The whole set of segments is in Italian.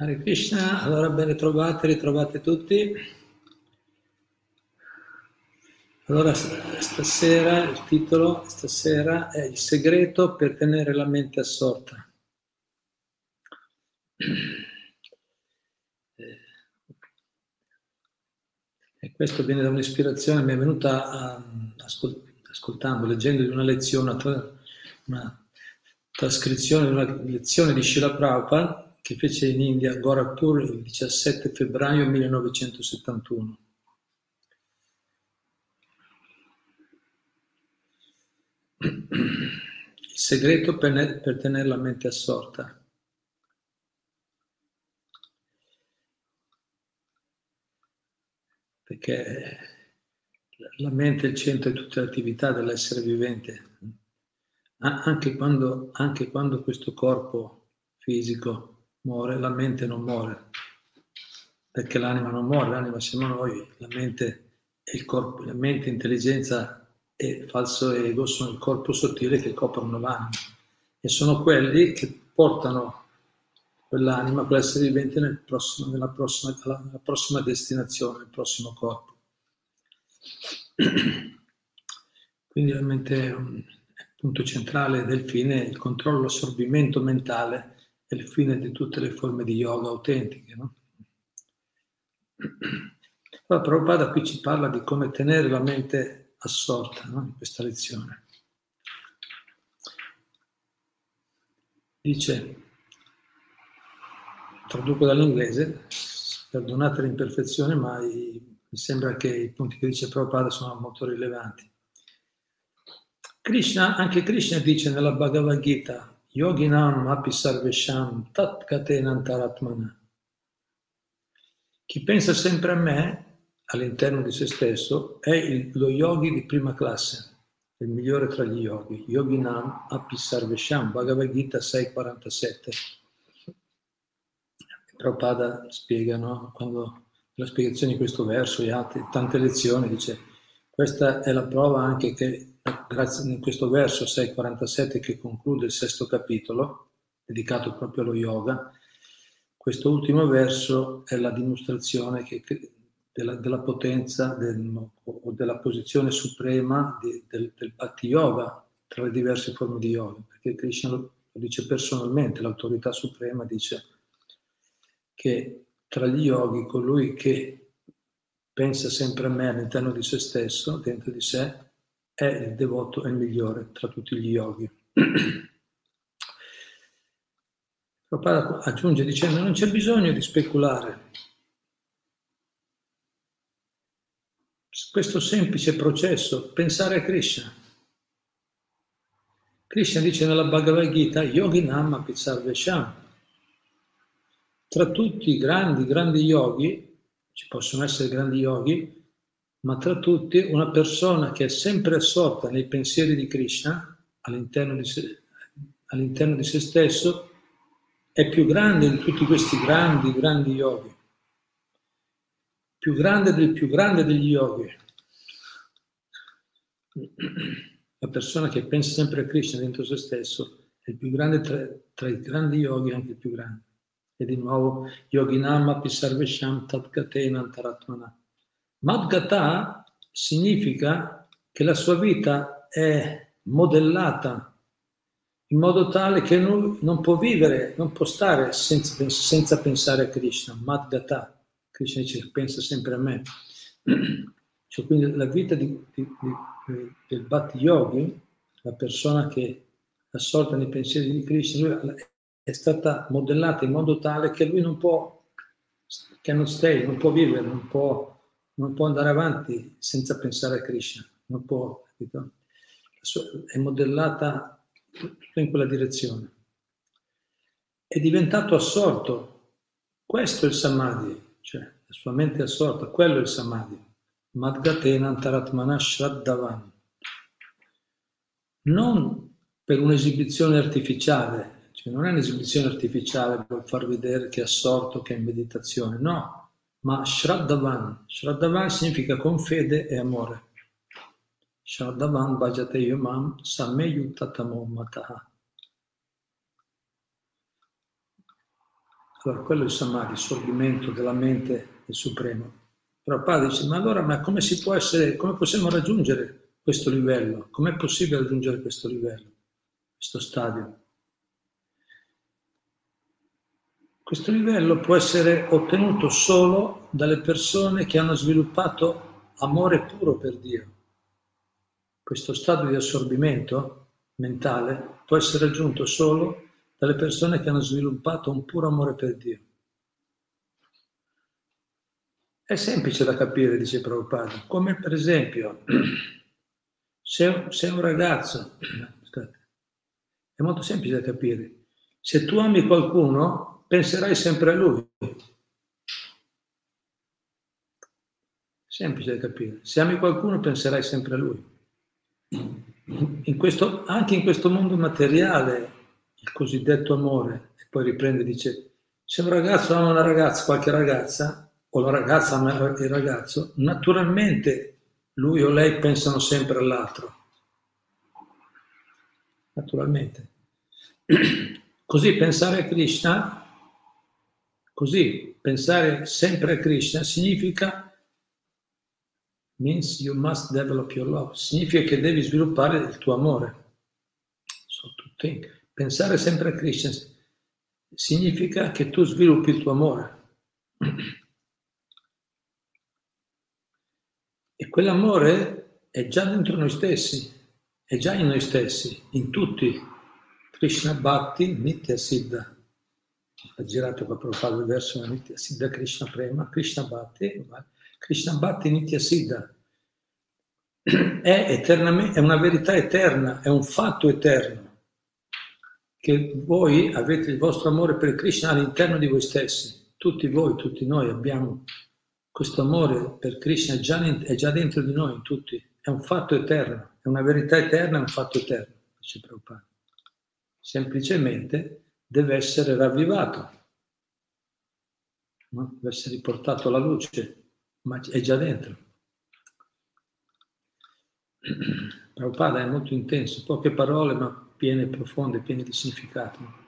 Hare Krishna, allora ben ritrovati, ritrovate tutti. Allora stasera il titolo stasera è Il segreto per tenere la mente assorta. E questo viene da un'ispirazione, mi è venuta ascoltando, leggendo di una lezione, una trascrizione di una lezione di Shila Prabhupada che fece in India Gorakhpur il 17 febbraio 1971. Il segreto per, per tenere la mente assorta. Perché la mente è il centro di tutte le attività dell'essere vivente, anche quando, anche quando questo corpo fisico muore, la mente non muore, perché l'anima non muore, l'anima siamo noi, la mente e il corpo, la mente, intelligenza e falso ego sono il corpo sottile che coprono l'anima e sono quelli che portano quell'anima, quell'essere vivente nel prossimo, nella, prossima, nella prossima destinazione, nel prossimo corpo. Quindi ovviamente il punto centrale del fine è il controllo, l'assorbimento mentale è il fine di tutte le forme di yoga autentiche. No? Allora Prabhupada qui ci parla di come tenere la mente assorta no? in questa lezione. Dice, traduco dall'inglese, perdonate l'imperfezione, ma i, mi sembra che i punti che dice Prabhupada sono molto rilevanti. Krishna, anche Krishna dice nella Bhagavad Gita, Yoginam api sarvesham tat katenantaratmana. Chi pensa sempre a me, all'interno di se stesso, è il, lo yogi di prima classe, il migliore tra gli yogi. Yoginam api sarvesham, Bhagavad Gita 647. Prabhupada spiega, no? quando la spiegazione di questo verso e altre, tante lezioni, dice questa è la prova anche che grazie in questo verso 647 che conclude il sesto capitolo, dedicato proprio allo yoga, questo ultimo verso è la dimostrazione che, della, della, potenza del, o della posizione suprema di, del, del Bhakti Yoga tra le diverse forme di yoga, perché Krishna lo dice personalmente, l'autorità suprema dice che tra gli yogi colui che pensa sempre a me all'interno di se stesso, dentro di sé, è il devoto, è il migliore tra tutti gli yogi. Prabhupada aggiunge dicendo non c'è bisogno di speculare. Questo semplice processo, pensare a Krishna. Krishna dice nella Bhagavad Gita, Yogi Nama Pizzarvesham. Tra tutti i grandi, grandi yogi, ci possono essere grandi yogi, ma tra tutti una persona che è sempre assorta nei pensieri di Krishna all'interno di se, all'interno di se stesso è più grande di tutti questi grandi, grandi yogi, più grande del più grande degli yogi. La persona che pensa sempre a Krishna dentro se stesso è il più grande tra, tra i grandi yogi, anche il più grande. E di nuovo, yogi nama pisarvesham tatkatena antaratmana Madgata significa che la sua vita è modellata in modo tale che lui non può vivere, non può stare senza, senza pensare a Krishna. Madgata, Krishna dice pensa sempre a me. Cioè, quindi la vita di, di, di, del Bhatti Yogi, la persona che assorta nei pensieri di Krishna, è stata modellata in modo tale che lui non può, che non stay, non può vivere, non può non può andare avanti senza pensare a Krishna, non può, capito? È modellata tutto in quella direzione. È diventato assorto, questo è il samadhi, cioè la sua mente è assorta, quello è il samadhi. Madgatena antaratmana shraddavan. Non per un'esibizione artificiale, cioè non è un'esibizione artificiale per far vedere che è assorto, che è in meditazione, no, ma Shraddhavan, Shraddhavan significa con fede e amore. Shraddhavan bhajate yamam sameyutatamo mataha. Allora, quello è il samadhi, il sorgimento della mente del Supremo. Padre dice, ma allora ma come essere, come possiamo raggiungere questo livello? Com'è possibile raggiungere questo livello, questo stadio? Questo livello può essere ottenuto solo dalle persone che hanno sviluppato amore puro per Dio. Questo stato di assorbimento mentale può essere raggiunto solo dalle persone che hanno sviluppato un puro amore per Dio. È semplice da capire, dice Prabhupada, come per esempio se, se un ragazzo, è molto semplice da capire, se tu ami qualcuno penserai sempre a lui. Semplice da capire, se ami qualcuno penserai sempre a lui. In questo, anche in questo mondo materiale il cosiddetto amore, e poi riprende e dice, se un ragazzo ama una ragazza, qualche ragazza, o la ragazza ama il ragazzo, naturalmente lui o lei pensano sempre all'altro. Naturalmente. Così pensare a Krishna, così pensare sempre a Krishna significa means you must develop your love, significa che devi sviluppare il tuo amore. So. Pensare sempre a Krishna significa che tu sviluppi il tuo amore. E quell'amore è già dentro noi stessi, è già in noi stessi, in tutti. Krishna Bhakti Nitya Siddha. Girato proprio il verso Nitya Siddha Krishna Prema, Krishna Bhakti, Krishna Bhakti Nitya Siddha. È, è una verità eterna, è un fatto eterno che voi avete il vostro amore per Krishna all'interno di voi stessi. Tutti voi, tutti noi abbiamo questo amore per Krishna, è già, è già dentro di noi, tutti. È un fatto eterno, è una verità eterna, è un fatto eterno, dice Prabhupada. Semplicemente deve essere ravvivato, no? deve essere riportato alla luce, ma è già dentro. Prabhupada è molto intenso, poche parole, ma piene, profonde, piene di significato.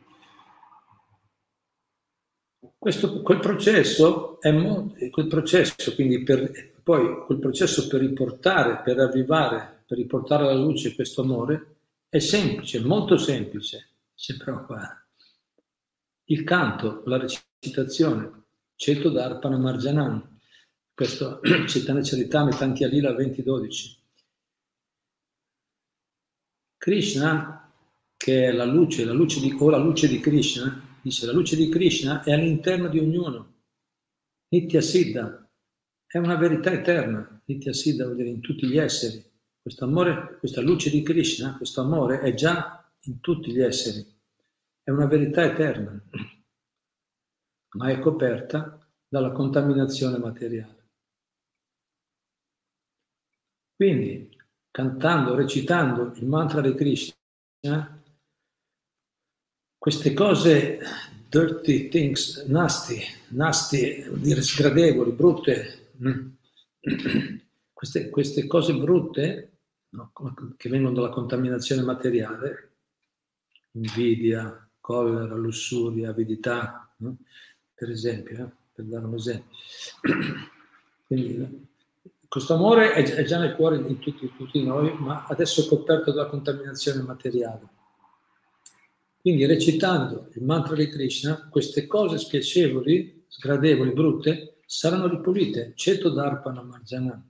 Questo, quel processo è quel processo, quindi per, poi quel processo per riportare, per ravvivare, per riportare alla luce questo amore è semplice, molto semplice, c'è qua. Il canto, la recitazione, Ceto Darpana Marjanan, questo Chaitanya Charitame Tanti Alila 2012. Krishna che è la luce, la luce di, o la luce di Krishna, dice la luce di Krishna è all'interno di ognuno. Nitya Siddha è una verità eterna. Nitya Siddha vuol dire in tutti gli esseri. Questo amore, questa luce di Krishna, questo amore è già in tutti gli esseri. È una verità eterna, ma è coperta dalla contaminazione materiale. Quindi, cantando, recitando il mantra di Krishna, queste cose, dirty things, nasty, nasty, dire sgradevoli, brutte, queste, queste cose brutte no, che vengono dalla contaminazione materiale, invidia, collera, lussuria, avidità, no? per esempio, eh? per dare un esempio. Quindi questo amore è, già nel cuore di tutti, tutti noi, ma adesso è coperto dalla contaminazione materiale. Quindi recitando il mantra di Krishna, queste cose spiacevoli, sgradevoli, brutte, saranno ripulite. Ceto Darpana Marjana.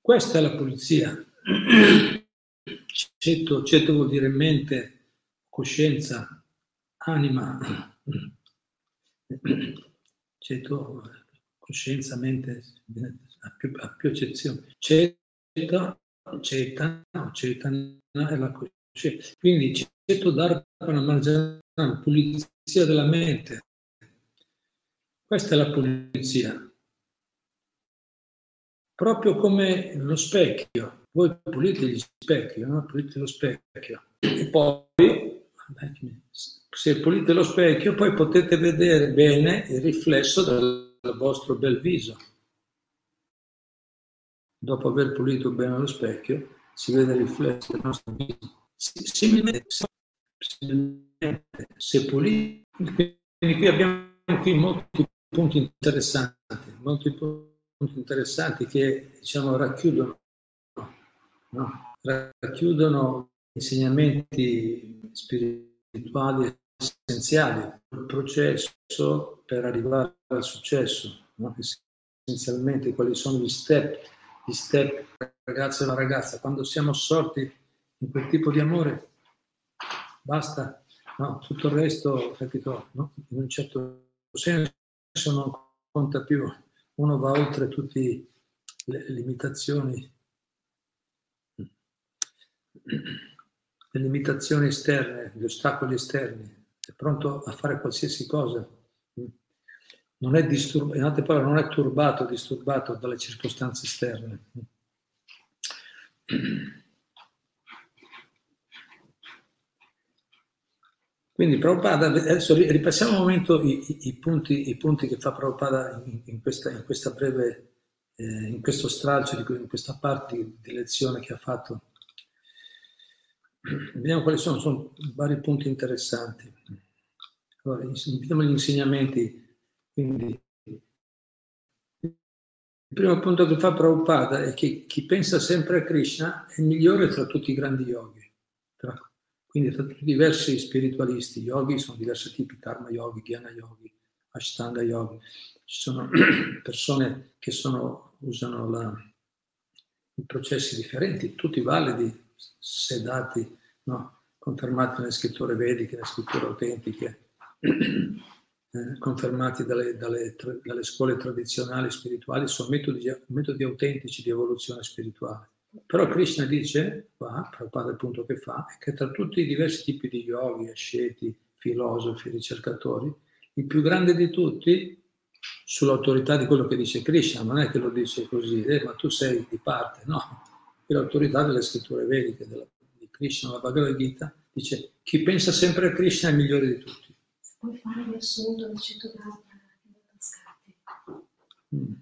Questa è la pulizia. Ceto, ceto vuol dire mente, coscienza, anima. Ceto, coscienza, mente, ha più, ha più accezioni. Ceto, ceta, cetana è la coscienza. Quindi ceto Darpana Marjana, pulizia della mente. Questa è la pulizia. Proprio come lo specchio. Voi pulite gli specchi, no? pulite lo specchio. E poi, se pulite lo specchio, poi potete vedere bene il riflesso del vostro bel viso. Dopo aver pulito bene lo specchio, si vede il riflesso del nostro viso. Similmente, se puliti, quindi qui abbiamo qui molti punti interessanti, molti punti interessanti che diciamo, racchiudono, no? racchiudono insegnamenti spirituali essenziali, il processo per arrivare al successo, no? essenzialmente quali sono gli step, gli step ragazzo e la ragazza, quando siamo assorti in quel tipo di amore, basta, no? tutto il resto, capito, no? in un certo senso non conta più, uno va oltre tutte le limitazioni le limitazioni esterne, gli ostacoli esterni, pronto a fare qualsiasi cosa. Non è disturbato, in altre parole, non è turbato, disturbato dalle circostanze esterne. Quindi Prabhupada, adesso ripassiamo un momento i, i, punti, i punti, che fa Prabhupada in, in, questa, in questa, breve, eh, in questo stralcio, in questa parte di lezione che ha fatto Vediamo quali sono, sono vari punti interessanti. Allora, gli insegnamenti. Quindi, il primo punto che fa Prabhupada è che chi pensa sempre a Krishna è il migliore tra tutti i grandi yogi. Tra, quindi tra tutti i diversi spiritualisti, yogi sono diversi tipi, karma yogi, dhyana yogi, ashtanga yogi. Ci sono persone che sono, usano la, i processi differenti, tutti validi, sedati, no? confermati nelle scritture vediche, nelle scritture autentiche, eh, confermati dalle, dalle, dalle, scuole tradizionali spirituali, sono metodi, metodi, autentici di evoluzione spirituale. Però Krishna dice, qua, Prabhupada il punto che fa, è che tra tutti i diversi tipi di yogi, asceti, filosofi, ricercatori, il più grande di tutti, sull'autorità di quello che dice Krishna, non è che lo dice così, eh, ma tu sei di parte, no, è l'autorità delle scritture vediche, della, di Krishna, la Bhagavad Gita, dice chi pensa sempre a Krishna è il migliore di tutti. Puoi fare il riassunto del 140 mm.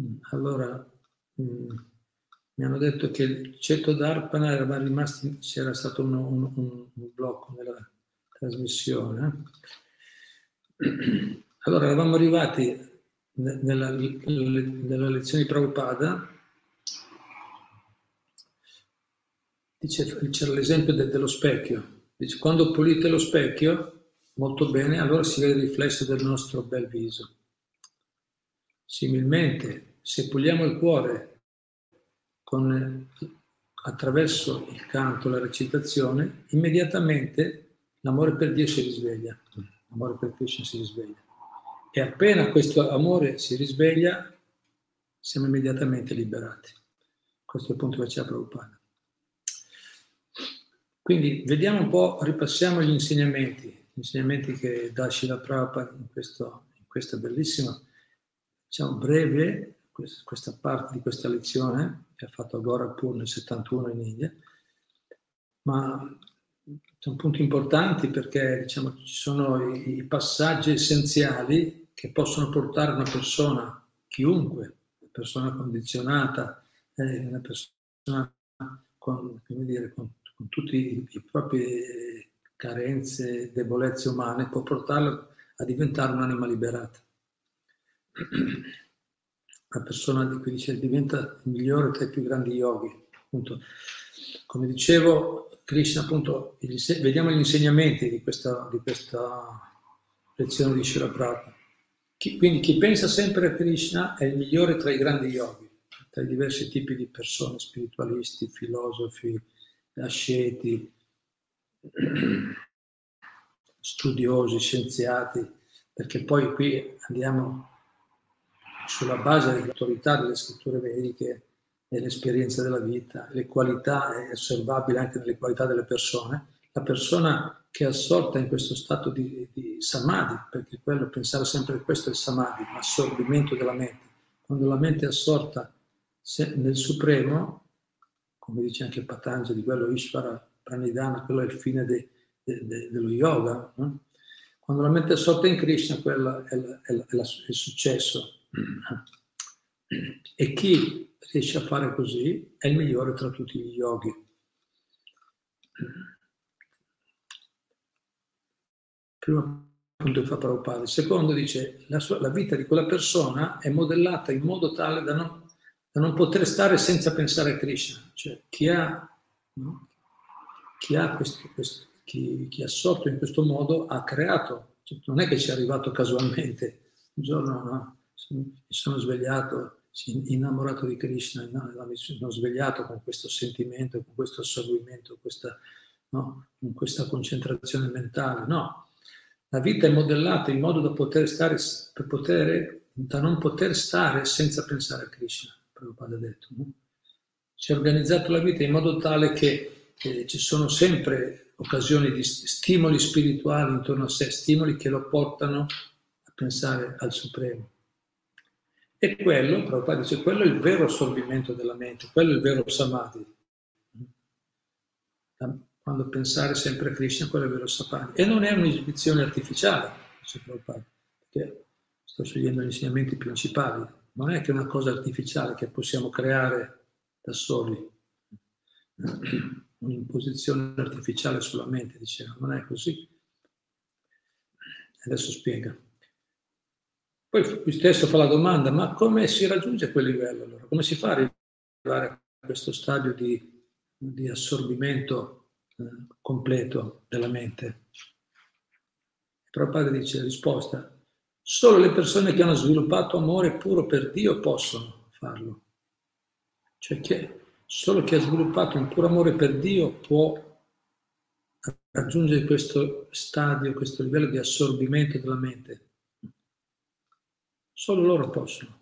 mm. Allora, mm, mi hanno detto che il Ceto d'Arpana era rimasto, c'era stato un, un, un, un blocco nella trasmissione. Allora, eravamo arrivati nella, nella lezione di Prabhupada, dice, c'era l'esempio de, dello specchio. Dice, quando pulite lo specchio, molto bene, allora si vede il riflesso del nostro bel viso. Similmente, se puliamo il cuore con, attraverso il canto, la recitazione, immediatamente l'amore per Dio si risveglia, l'amore per Krishna si risveglia. E appena questo amore si risveglia, siamo immediatamente liberati. Questo è il punto che ci ha preoccupato. Quindi vediamo un po', ripassiamo gli insegnamenti, gli insegnamenti che dà Shila Prabhupada in, in questa bellissima, diciamo breve, questa parte di questa lezione che ha fatto a Gorakhpur nel 71 in India, ma sono punti importanti perché diciamo, ci sono i, passaggi essenziali che possono portare una persona, chiunque, una persona condizionata, eh, una persona con, dire, con, con tutte le proprie carenze, debolezze umane, può portarla a diventare un'anima liberata. La persona di cui dice diventa il migliore tra i più grandi yogi. Appunto. Come dicevo, Krishna, appunto, vediamo gli insegnamenti di questa, di questa lezione di Shira Prabhupada. Quindi chi pensa sempre a Krishna è il migliore tra i grandi yogi, tra i diversi tipi di persone, spiritualisti, filosofi, asceti, studiosi, scienziati, perché poi qui andiamo sulla base dell'autorità delle scritture vediche e l'esperienza della vita, le qualità è osservabile anche nelle qualità delle persone. La persona che è assorta in questo stato di, di samadhi, perché quello, pensare sempre che questo è il samadhi, l'assorbimento della mente. Quando la mente è assorta nel Supremo, come dice anche Patanjali, quello Ishvara Pranidhana, quello è il fine de, de, de, dello yoga. No? Quando la mente è assorta in Krishna, quello è, è, è, è il successo. E chi riesce a fare così è il migliore tra tutti gli yogi. Primo punto fa Prabhupada. Secondo dice la, sua, la vita di quella persona è modellata in modo tale da non, da non poter stare senza pensare a Krishna. Cioè chi ha, no? chi, ha questo, questo, chi, chi è assorto in questo modo ha creato, cioè, non è che ci è arrivato casualmente. Un giorno no, mi sono svegliato innamorato di Krishna, mi sono svegliato con questo sentimento, con questo assorbimento, questa, no? con questa concentrazione mentale. No, la vita è modellata in modo da poter stare, per poter, da non poter stare senza pensare a Krishna, Prabhupada ha detto. No? Si è organizzato la vita in modo tale che eh, ci sono sempre occasioni di stimoli spirituali intorno a sé, stimoli che lo portano a pensare al Supremo. E quello, Prabhupada dice, quello è il vero assorbimento della mente, quello è il vero samadhi. Quando pensare sempre a Krishna, quello è il vero samadhi. E non è un'esibizione artificiale, dice Prabhupada, perché sto scegliendo gli insegnamenti principali. Non è che è una cosa artificiale che possiamo creare da soli, un'imposizione artificiale sulla mente, diceva, non è così. Adesso spiega. Poi lui stesso fa la domanda, ma come si raggiunge quel livello allora? Come si fa a arrivare a questo stadio di, di assorbimento eh, completo della mente? Padre dice, risposta, solo le persone che hanno sviluppato amore puro per Dio possono farlo. Cioè che solo chi ha sviluppato un puro amore per Dio può raggiungere questo stadio, questo livello di assorbimento della mente. Solo loro possono.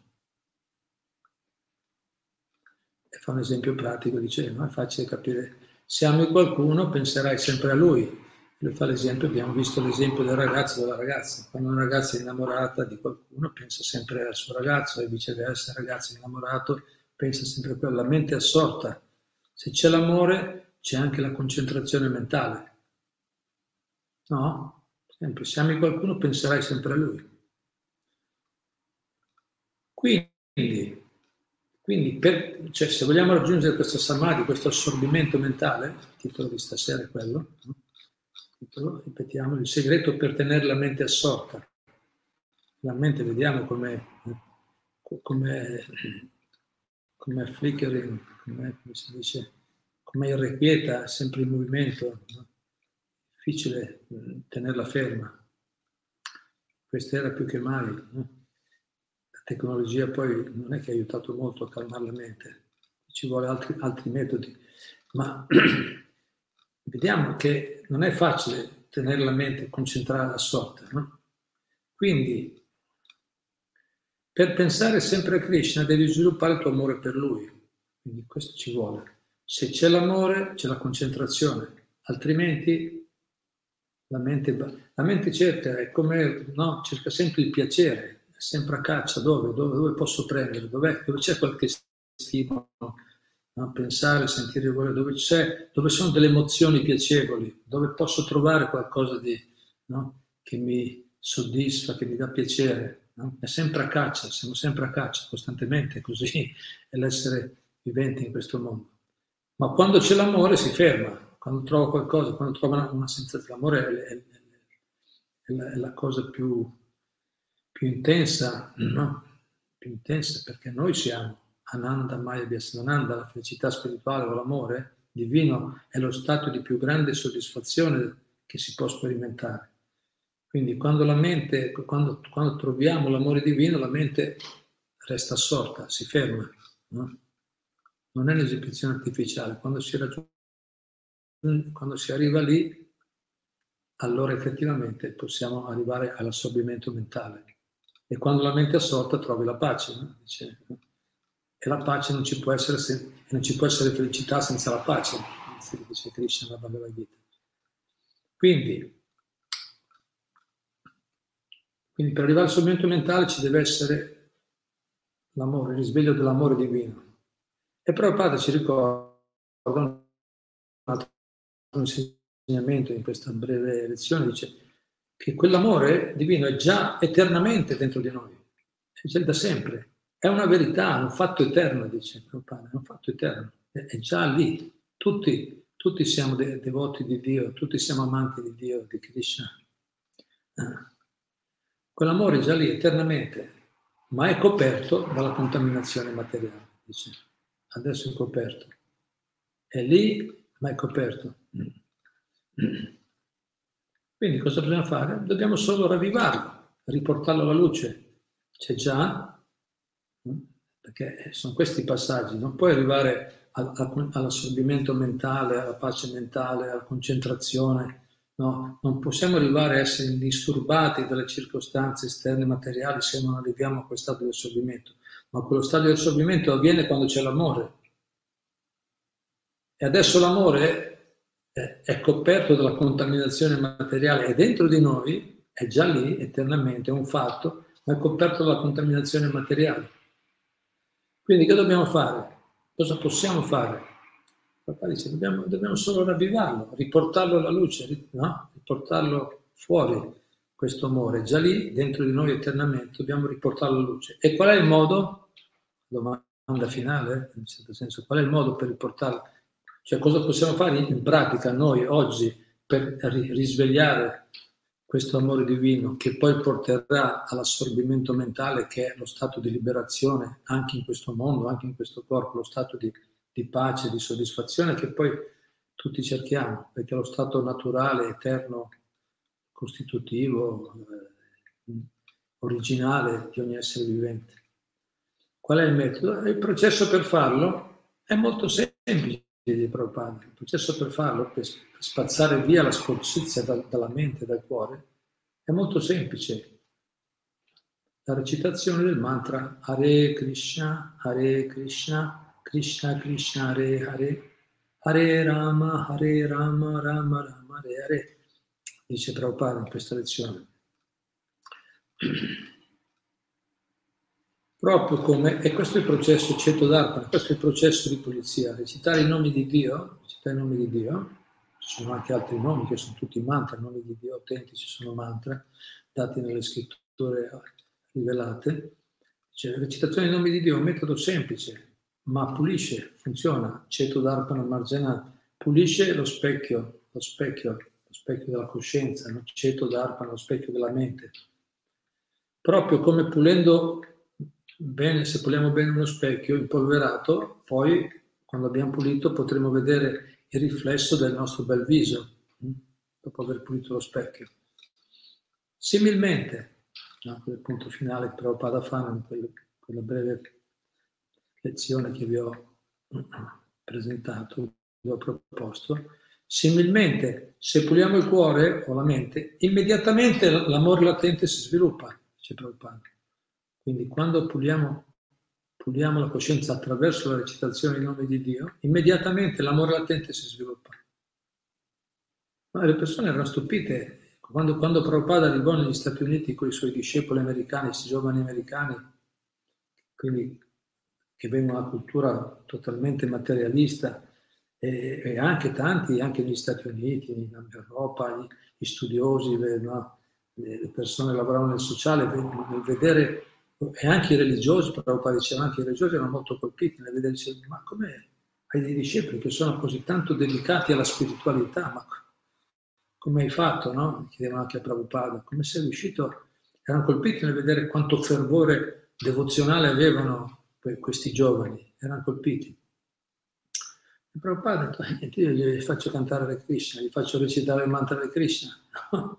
E fa un esempio pratico, dice, no, è facile capire, se ami qualcuno penserai sempre a lui. Lui fa l'esempio, abbiamo visto l'esempio del ragazzo e della ragazza. Quando una ragazza è innamorata di qualcuno pensa sempre al suo ragazzo e viceversa, il ragazzo innamorato pensa sempre a quello. La mente è assorta. Se c'è l'amore c'è anche la concentrazione mentale. No? Sempre, se ami qualcuno penserai sempre a lui. Quindi, quindi per, cioè, se vogliamo raggiungere questo samadhi, questo assorbimento mentale, il titolo di stasera è quello, no? Titolo, ripetiamo, il segreto per tenere la mente assorta. La mente vediamo come come come flickering, come si dice, come irrequieta, sempre in movimento, no? difficile tenerla ferma. Questa era più che mai. No? tecnologia poi non è che ha aiutato molto a calmare la mente, ci vuole altri, altri metodi, ma vediamo che non è facile tenere la mente concentrata a sorte. No? Quindi, per pensare sempre a Krishna devi sviluppare il tuo amore per lui, quindi questo ci vuole. Se c'è l'amore, c'è la concentrazione, altrimenti la mente, la mente cerca, è come, no, cerca sempre il piacere, sempre a caccia, dove, dove, dove posso prendere, dove, dove c'è qualche stimolo, no? pensare, sentire il dove dove sono delle emozioni piacevoli, dove posso trovare qualcosa di, no? che mi soddisfa, che mi dà piacere. No? È sempre a caccia, siamo sempre a caccia, costantemente, così è l'essere vivente in questo mondo. Ma quando c'è l'amore si ferma, quando trovo qualcosa, quando trovo una, una sensazione, l'amore è, è, è, la, è la cosa più più intensa, no? più intensa perché noi siamo Ananda Maya Vyasananda, la felicità spirituale o l'amore divino è lo stato di più grande soddisfazione che si può sperimentare. Quindi quando la mente, quando, quando troviamo l'amore divino, la mente resta assorta, si ferma. No? Non è un'esibizione artificiale. Quando si, raggiunge, quando si arriva lì, allora effettivamente possiamo arrivare all'assorbimento mentale. E quando la mente è assorta trovi la pace. No? Dice, e la pace non ci può essere, sen- non ci può essere felicità senza la pace, dice Krishna nella Bhagavad Gita. Quindi, quindi per arrivare al sommiento mentale ci deve essere l'amore, il risveglio dell'amore divino. E Prabhupada ci ricorda un altro insegnamento in questa breve lezione, dice che quell'amore divino è già eternamente dentro di noi, è già da sempre, è una verità, un fatto eterno, dice Prabhupada, è un fatto eterno, è, già lì, tutti, tutti siamo de- devoti di Dio, tutti siamo amanti di Dio, di Krishna. Quell'amore è già lì eternamente, ma è coperto dalla contaminazione materiale, dice. Adesso è coperto. È lì, ma è coperto. Quindi cosa bisogna fare? Dobbiamo solo ravvivarlo, riportarlo alla luce. C'è già, perché sono questi i passaggi, non puoi arrivare all'assorbimento mentale, alla pace mentale, alla concentrazione, no? non possiamo arrivare a essere indisturbati dalle circostanze esterne materiali se non arriviamo a quel stato di assorbimento, ma quello stato di assorbimento avviene quando c'è l'amore. E adesso l'amore è coperto dalla contaminazione materiale, è dentro di noi, è già lì eternamente, è un fatto, ma è coperto dalla contaminazione materiale. Quindi che dobbiamo fare? Cosa possiamo fare? Papà dice, dobbiamo, dobbiamo solo ravvivarlo, riportarlo alla luce, no? riportarlo fuori, questo amore, già lì, dentro di noi eternamente, dobbiamo riportarlo alla luce. E qual è il modo? Domanda finale, in un certo senso, qual è il modo per riportarlo? Cioè cosa possiamo fare in pratica noi oggi per risvegliare questo amore divino che poi porterà all'assorbimento mentale che è lo stato di liberazione anche in questo mondo, anche in questo corpo, lo stato di, di pace, di soddisfazione che poi tutti cerchiamo, perché è lo stato naturale, eterno, costitutivo, eh, originale di ogni essere vivente. Qual è il metodo? Il processo per farlo è molto semplice di Prabhupada. Il processo per farlo, per spazzare via la sporcizia dalla mente, dal cuore, è molto semplice. La recitazione del mantra Hare Krishna, Hare Krishna, Krishna Krishna, Hare Hare, Hare Rama, Hare Rama, Rama Rama, Hare Hare, dice Prabhupada in questa lezione proprio come, e questo è il processo Ceto d'Arpana, questo è il processo di pulizia, recitare i nomi di Dio, recitare i nomi di Dio, ci sono anche altri nomi che sono tutti mantra, nomi di Dio autentici sono mantra, dati nelle scritture rivelate. Cioè, la recitazione dei nomi di Dio è un metodo semplice, ma pulisce, funziona. Ceto d'Arpana Margena pulisce lo specchio, lo specchio, lo specchio della coscienza, no? Ceto d'Arpana, lo specchio della mente. Proprio come pulendo bene, se puliamo bene uno specchio impolverato, poi quando abbiamo pulito potremo vedere il riflesso del nostro bel viso, hm, dopo aver pulito lo specchio. Similmente, no, il punto finale che Prabhupada in quella, breve lezione che vi ho presentato, vi ho proposto, similmente, se puliamo il cuore o la mente, immediatamente l'amore latente si sviluppa, dice Prabhupada. Quindi quando puliamo, puliamo la coscienza attraverso la recitazione in nome di Dio, immediatamente l'amore latente si sviluppa. Ma le persone erano stupite. Quando, quando Prabhupada arrivò negli Stati Uniti con i suoi discepoli americani, questi giovani americani, quindi che vengono da una cultura totalmente materialista, e, e, anche tanti, anche negli Stati Uniti, in Europa, gli, gli studiosi, le, no, le persone che lavoravano nel sociale, nel vedere e anche i religiosi, Prabhupada diceva, anche i religiosi erano molto colpiti nel vedere, ma come hai dei discepoli che sono così tanto dedicati alla spiritualità, ma come hai fatto, no? Chiedevano anche a Prabhupada, come sei riuscito, erano colpiti nel vedere quanto fervore devozionale avevano questi giovani, erano colpiti. E Prabhupada ha detto, eh, io gli faccio cantare le Krishna, gli faccio recitare il mantra di Krishna,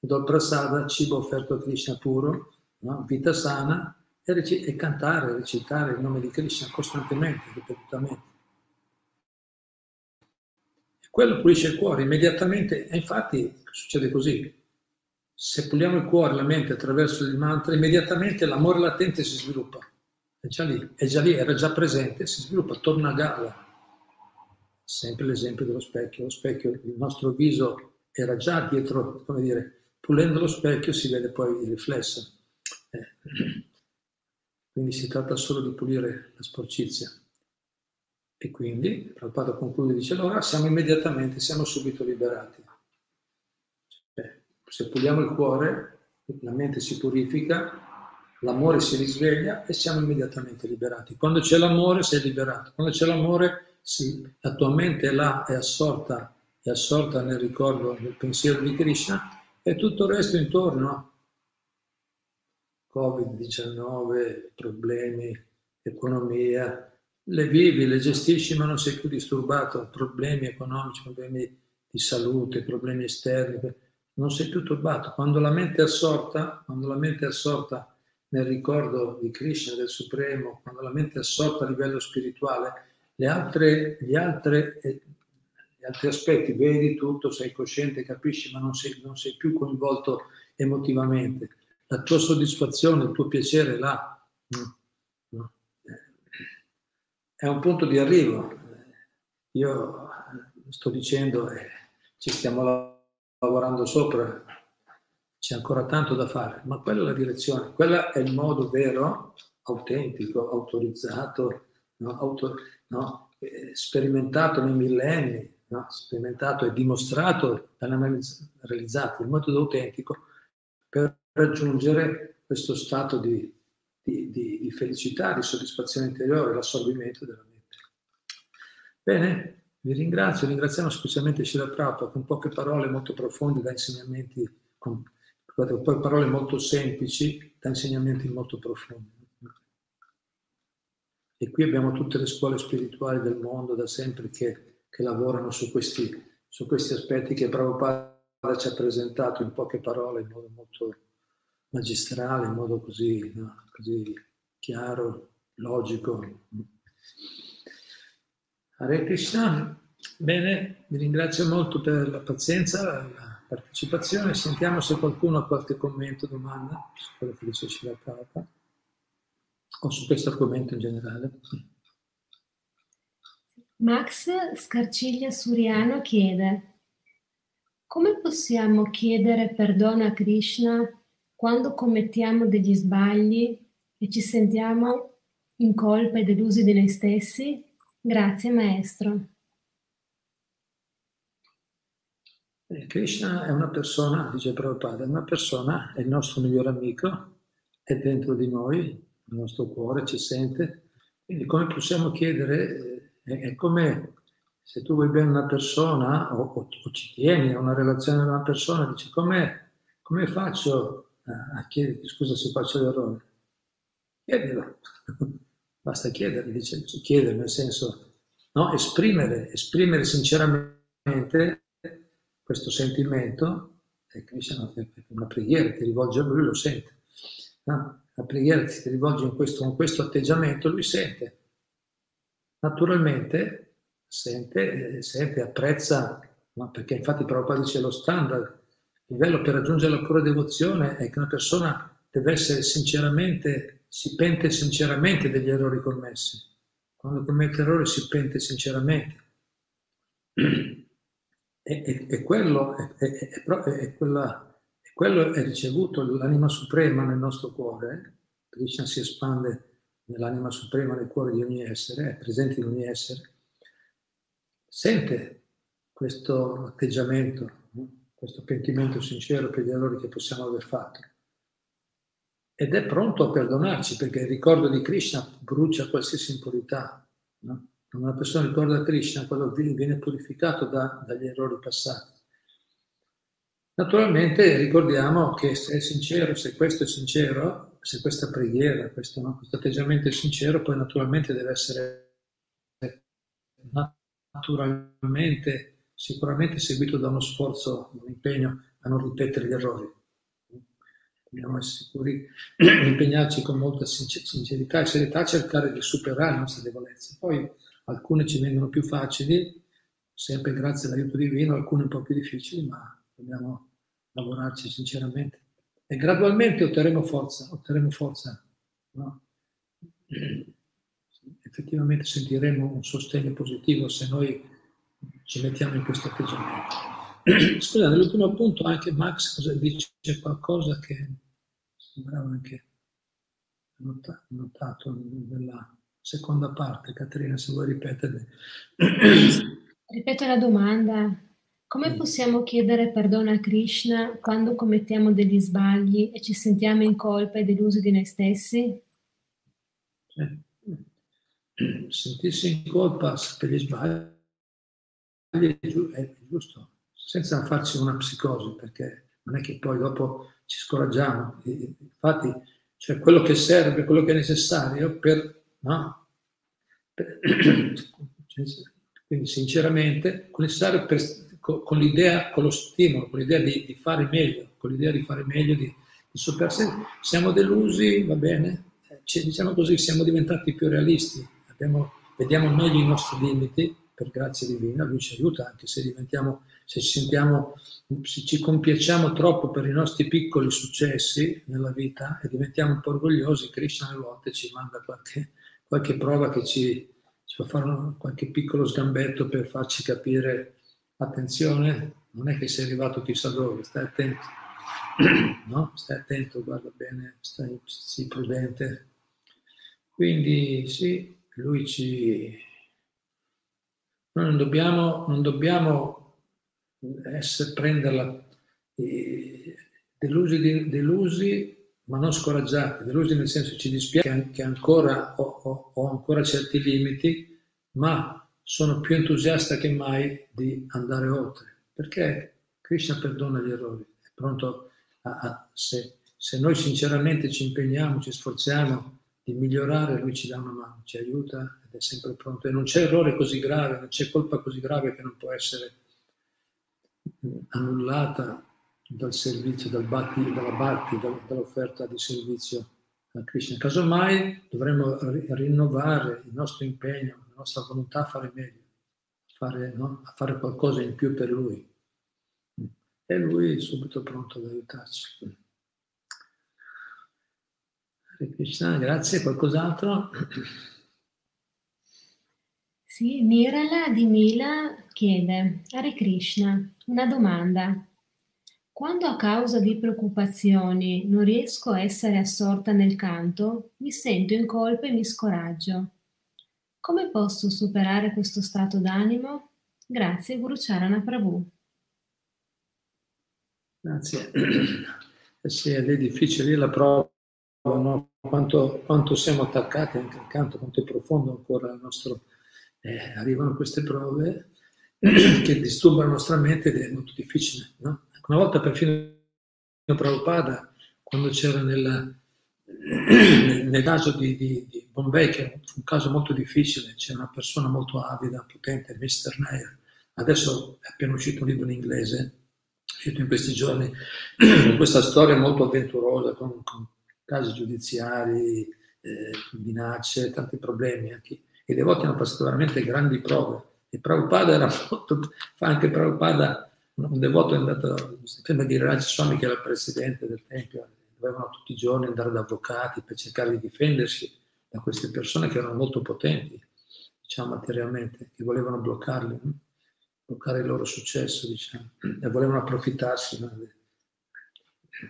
do il prasada, cibo offerto a Krishna puro, no? vita sana, e, rec- e cantare, recitare il nome di Krishna costantemente, ripetutamente. E quello pulisce il cuore immediatamente, e infatti succede così. Se puliamo il cuore, la mente attraverso il mantra, immediatamente l'amore latente si sviluppa. È già lì, è già lì, era già presente, si sviluppa, torna a galla. Sempre l'esempio dello specchio. Lo specchio, il nostro viso era già dietro, come dire, pulendo lo specchio si vede poi il riflesso. Eh, quindi si tratta solo di pulire la sporcizia. E quindi, Prabhupada conclude e dice, allora siamo immediatamente, siamo subito liberati. Cioè, se puliamo il cuore, la mente si purifica, l'amore si risveglia e siamo immediatamente liberati. Quando c'è l'amore sei liberato. Quando c'è l'amore sì, la tua mente è là, è assorta, è assorta nel ricordo, nel pensiero di Krishna e tutto il resto intorno Covid-19, problemi, economia, le vivi, le gestisci ma non sei più disturbato, problemi economici, problemi di salute, problemi esterni, non sei più turbato. Quando la mente è assorta, quando la mente è assorta nel ricordo di Krishna, del Supremo, quando la mente è assorta a livello spirituale, le altre, gli, altre, eh, gli altri aspetti, vedi tutto, sei cosciente, capisci, ma non sei, non sei più coinvolto emotivamente. La tua soddisfazione, il tuo piacere là è un punto di arrivo. Io sto dicendo, eh, ci stiamo lavorando sopra, c'è ancora tanto da fare, ma quella è la direzione, quella è il modo vero, autentico, autorizzato, no? Auto, no? Eh, sperimentato nei millenni, no? sperimentato e dimostrato realizzato in modo autentico per raggiungere questo stato di, di, di, di felicità, di soddisfazione interiore, l'assorbimento della mente. Bene, vi ringrazio, ringraziamo specialmente Shila Prabhupada con poche parole molto profonde da insegnamenti, con poi parole molto semplici da insegnamenti molto profondi. E qui abbiamo tutte le scuole spirituali del mondo da sempre che, che lavorano su questi, su questi aspetti che Prabhupada ci ha presentato in poche parole, in modo molto magistrale, in modo così, no, così chiaro, logico. Hare Krishna, bene, vi ringrazio molto per la pazienza, la partecipazione. Sentiamo se qualcuno ha qualche commento, domanda su quello che dice Shila Prabhupada o su questo argomento in generale. Max Scarciglia Suriano chiede come possiamo chiedere perdono a Krishna quando commettiamo degli sbagli e ci sentiamo in colpa e delusi di noi stessi? Grazie maestro. Eh, Krishna è una persona, dice Prabhupada, è una persona, è il nostro migliore amico, è dentro di noi, il nostro cuore ci sente. Quindi come possiamo chiedere, eh, è, come se tu vuoi bene una persona o, o, o, ci tieni a una relazione con una persona, dici come faccio a, chiederti scusa se faccio l'errore? Chiedilo. Basta chiedere, dice, chiedere nel senso, no? esprimere, esprimere sinceramente questo sentimento, e Krishna una preghiera, ti rivolge a lui, lo sente. No? La preghiera ti rivolge in questo, con questo atteggiamento, lui sente. Naturalmente sente, sente apprezza, no? perché infatti Prabhupada dice lo standard, il livello per raggiungere la pura devozione è che una persona deve essere sinceramente si pente sinceramente degli errori commessi. Quando commette errori si pente sinceramente. E, e, e quello, è, è, è, quella, quello è ricevuto l'anima suprema nel nostro cuore. Krishna si espande nell'anima suprema nel cuore di ogni essere, è presente in ogni essere. Sente questo atteggiamento, questo pentimento sincero per gli errori che possiamo aver fatto ed è pronto a perdonarci perché il ricordo di Krishna brucia qualsiasi impurità. No? Quando una persona ricorda Krishna, quello viene purificato da, dagli errori passati. Naturalmente ricordiamo che se è sincero, se questo è sincero, se questa preghiera, questo, no, questo atteggiamento è sincero, poi naturalmente deve essere naturalmente, sicuramente seguito da uno sforzo, un impegno a non ripetere gli errori dobbiamo essere sicuri, impegnarci con molta sincerità e serietà a cercare di superare le nostre debolezze. Poi alcune ci vengono più facili, sempre grazie all'aiuto divino, alcune un po' più difficili, ma dobbiamo lavorarci sinceramente. E gradualmente otterremo forza, otterremo forza. No? Effettivamente sentiremo un sostegno positivo se noi ci mettiamo in questo atteggiamento. Scusa, nell'ultimo punto anche Max cosa dice qualcosa che sembrava anche notato nella seconda parte. Caterina, se vuoi ripetere. Ripeto la domanda. Come possiamo chiedere perdono a Krishna quando commettiamo degli sbagli e ci sentiamo in colpa e delusi di noi stessi? Sentirsi in colpa per gli sbagli è giusto, senza farci una psicosi, perché non è che poi dopo ci scoraggiamo. Infatti cioè quello che serve, quello che è necessario per, no? per quindi sinceramente, necessario per, con, con, l'idea, con lo stimolo, con l'idea di, di, fare meglio, con l'idea di fare meglio, di, di superarsi. Siamo delusi, va bene, cioè, diciamo così, siamo diventati più realisti, abbiamo, vediamo meglio i nostri limiti, per grazia divina, lui ci aiuta anche se diventiamo, se ci sentiamo, se ci compiacciamo troppo per i nostri piccoli successi nella vita e diventiamo un po' orgogliosi, Krishna alle volte ci manda qualche, qualche prova che ci, ci fa fare qualche piccolo sgambetto per farci capire, attenzione, non è che sei arrivato chissà dove, stai attento, no? Stai attento, guarda bene, stai, sii prudente. Quindi sì, lui ci, noi non dobbiamo, non dobbiamo essere, prenderla eh, delusi, delusi, ma non scoraggiati, delusi nel senso ci dispiace che ancora ho, ho, ho ancora certi limiti, ma sono più entusiasta che mai di andare oltre, perché Krishna perdona gli errori, è pronto a, a se, se noi sinceramente ci impegniamo, ci sforziamo di migliorare, lui ci dà una mano, ci aiuta ed è sempre pronto. E non c'è errore così grave, non c'è colpa così grave che non può essere annullata dal servizio, dal bhakti, dalla bhakti, dall'offerta di servizio a Krishna. Casomai dovremmo rinnovare il nostro impegno, la nostra volontà a fare meglio, fare, no? a fare qualcosa in più per lui. E lui è subito pronto ad aiutarci. Krishna, grazie. Qualcos'altro? Sì, Nirala di Mila chiede, Hare Krishna, una domanda. Quando a causa di preoccupazioni non riesco a essere assorta nel canto, mi sento in colpa e mi scoraggio. Come posso superare questo stato d'animo? Grazie, Guru Charana Prabhu. Grazie. Eh sì, è difficile la prova, no? Quanto, quanto, siamo attaccati anche al canto, quanto è profondo ancora il nostro eh, arrivano queste prove che disturbano la nostra mente ed è molto difficile. No? Una volta perfino Prabhupada, quando c'era nel, nel caso di, di, di, Bombay, che fu un caso molto difficile, c'era una persona molto avida, potente, Mr. Nair, adesso è appena uscito un libro in inglese, uscito in questi giorni, con questa storia molto avventurosa, con, con casi giudiziari, eh, minacce, tanti problemi. Anche i devoti hanno passato veramente grandi prove. E Prabhupada era molto, anche Prabhupada, un devoto è andato, sembra di Raj Swami che era il presidente del Tempio, dovevano tutti i giorni andare da avvocati per cercare di difendersi da queste persone che erano molto potenti, diciamo materialmente, che volevano bloccarli, bloccare il loro successo, diciamo, e volevano approfittarsi. No?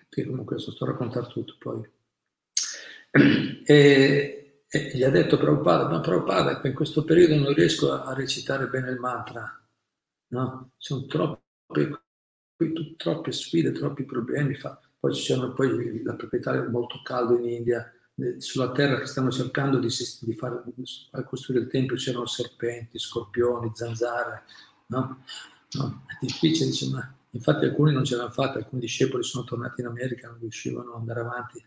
Qui comunque sto a raccontare tutto poi. E, e gli ha detto Prabhupada, ma Prabhupada in questo periodo non riesco a, recitare bene il mantra, no? Sono troppe, troppe sfide, troppi problemi. Fa. Poi ci sono poi la proprietà è molto caldo in India, sulla terra che stanno cercando di, di far costruire il tempio c'erano serpenti, scorpioni, zanzare, no? no? È difficile, dice, ma infatti alcuni non ce l'hanno fatta, alcuni discepoli sono tornati in America, non riuscivano ad andare avanti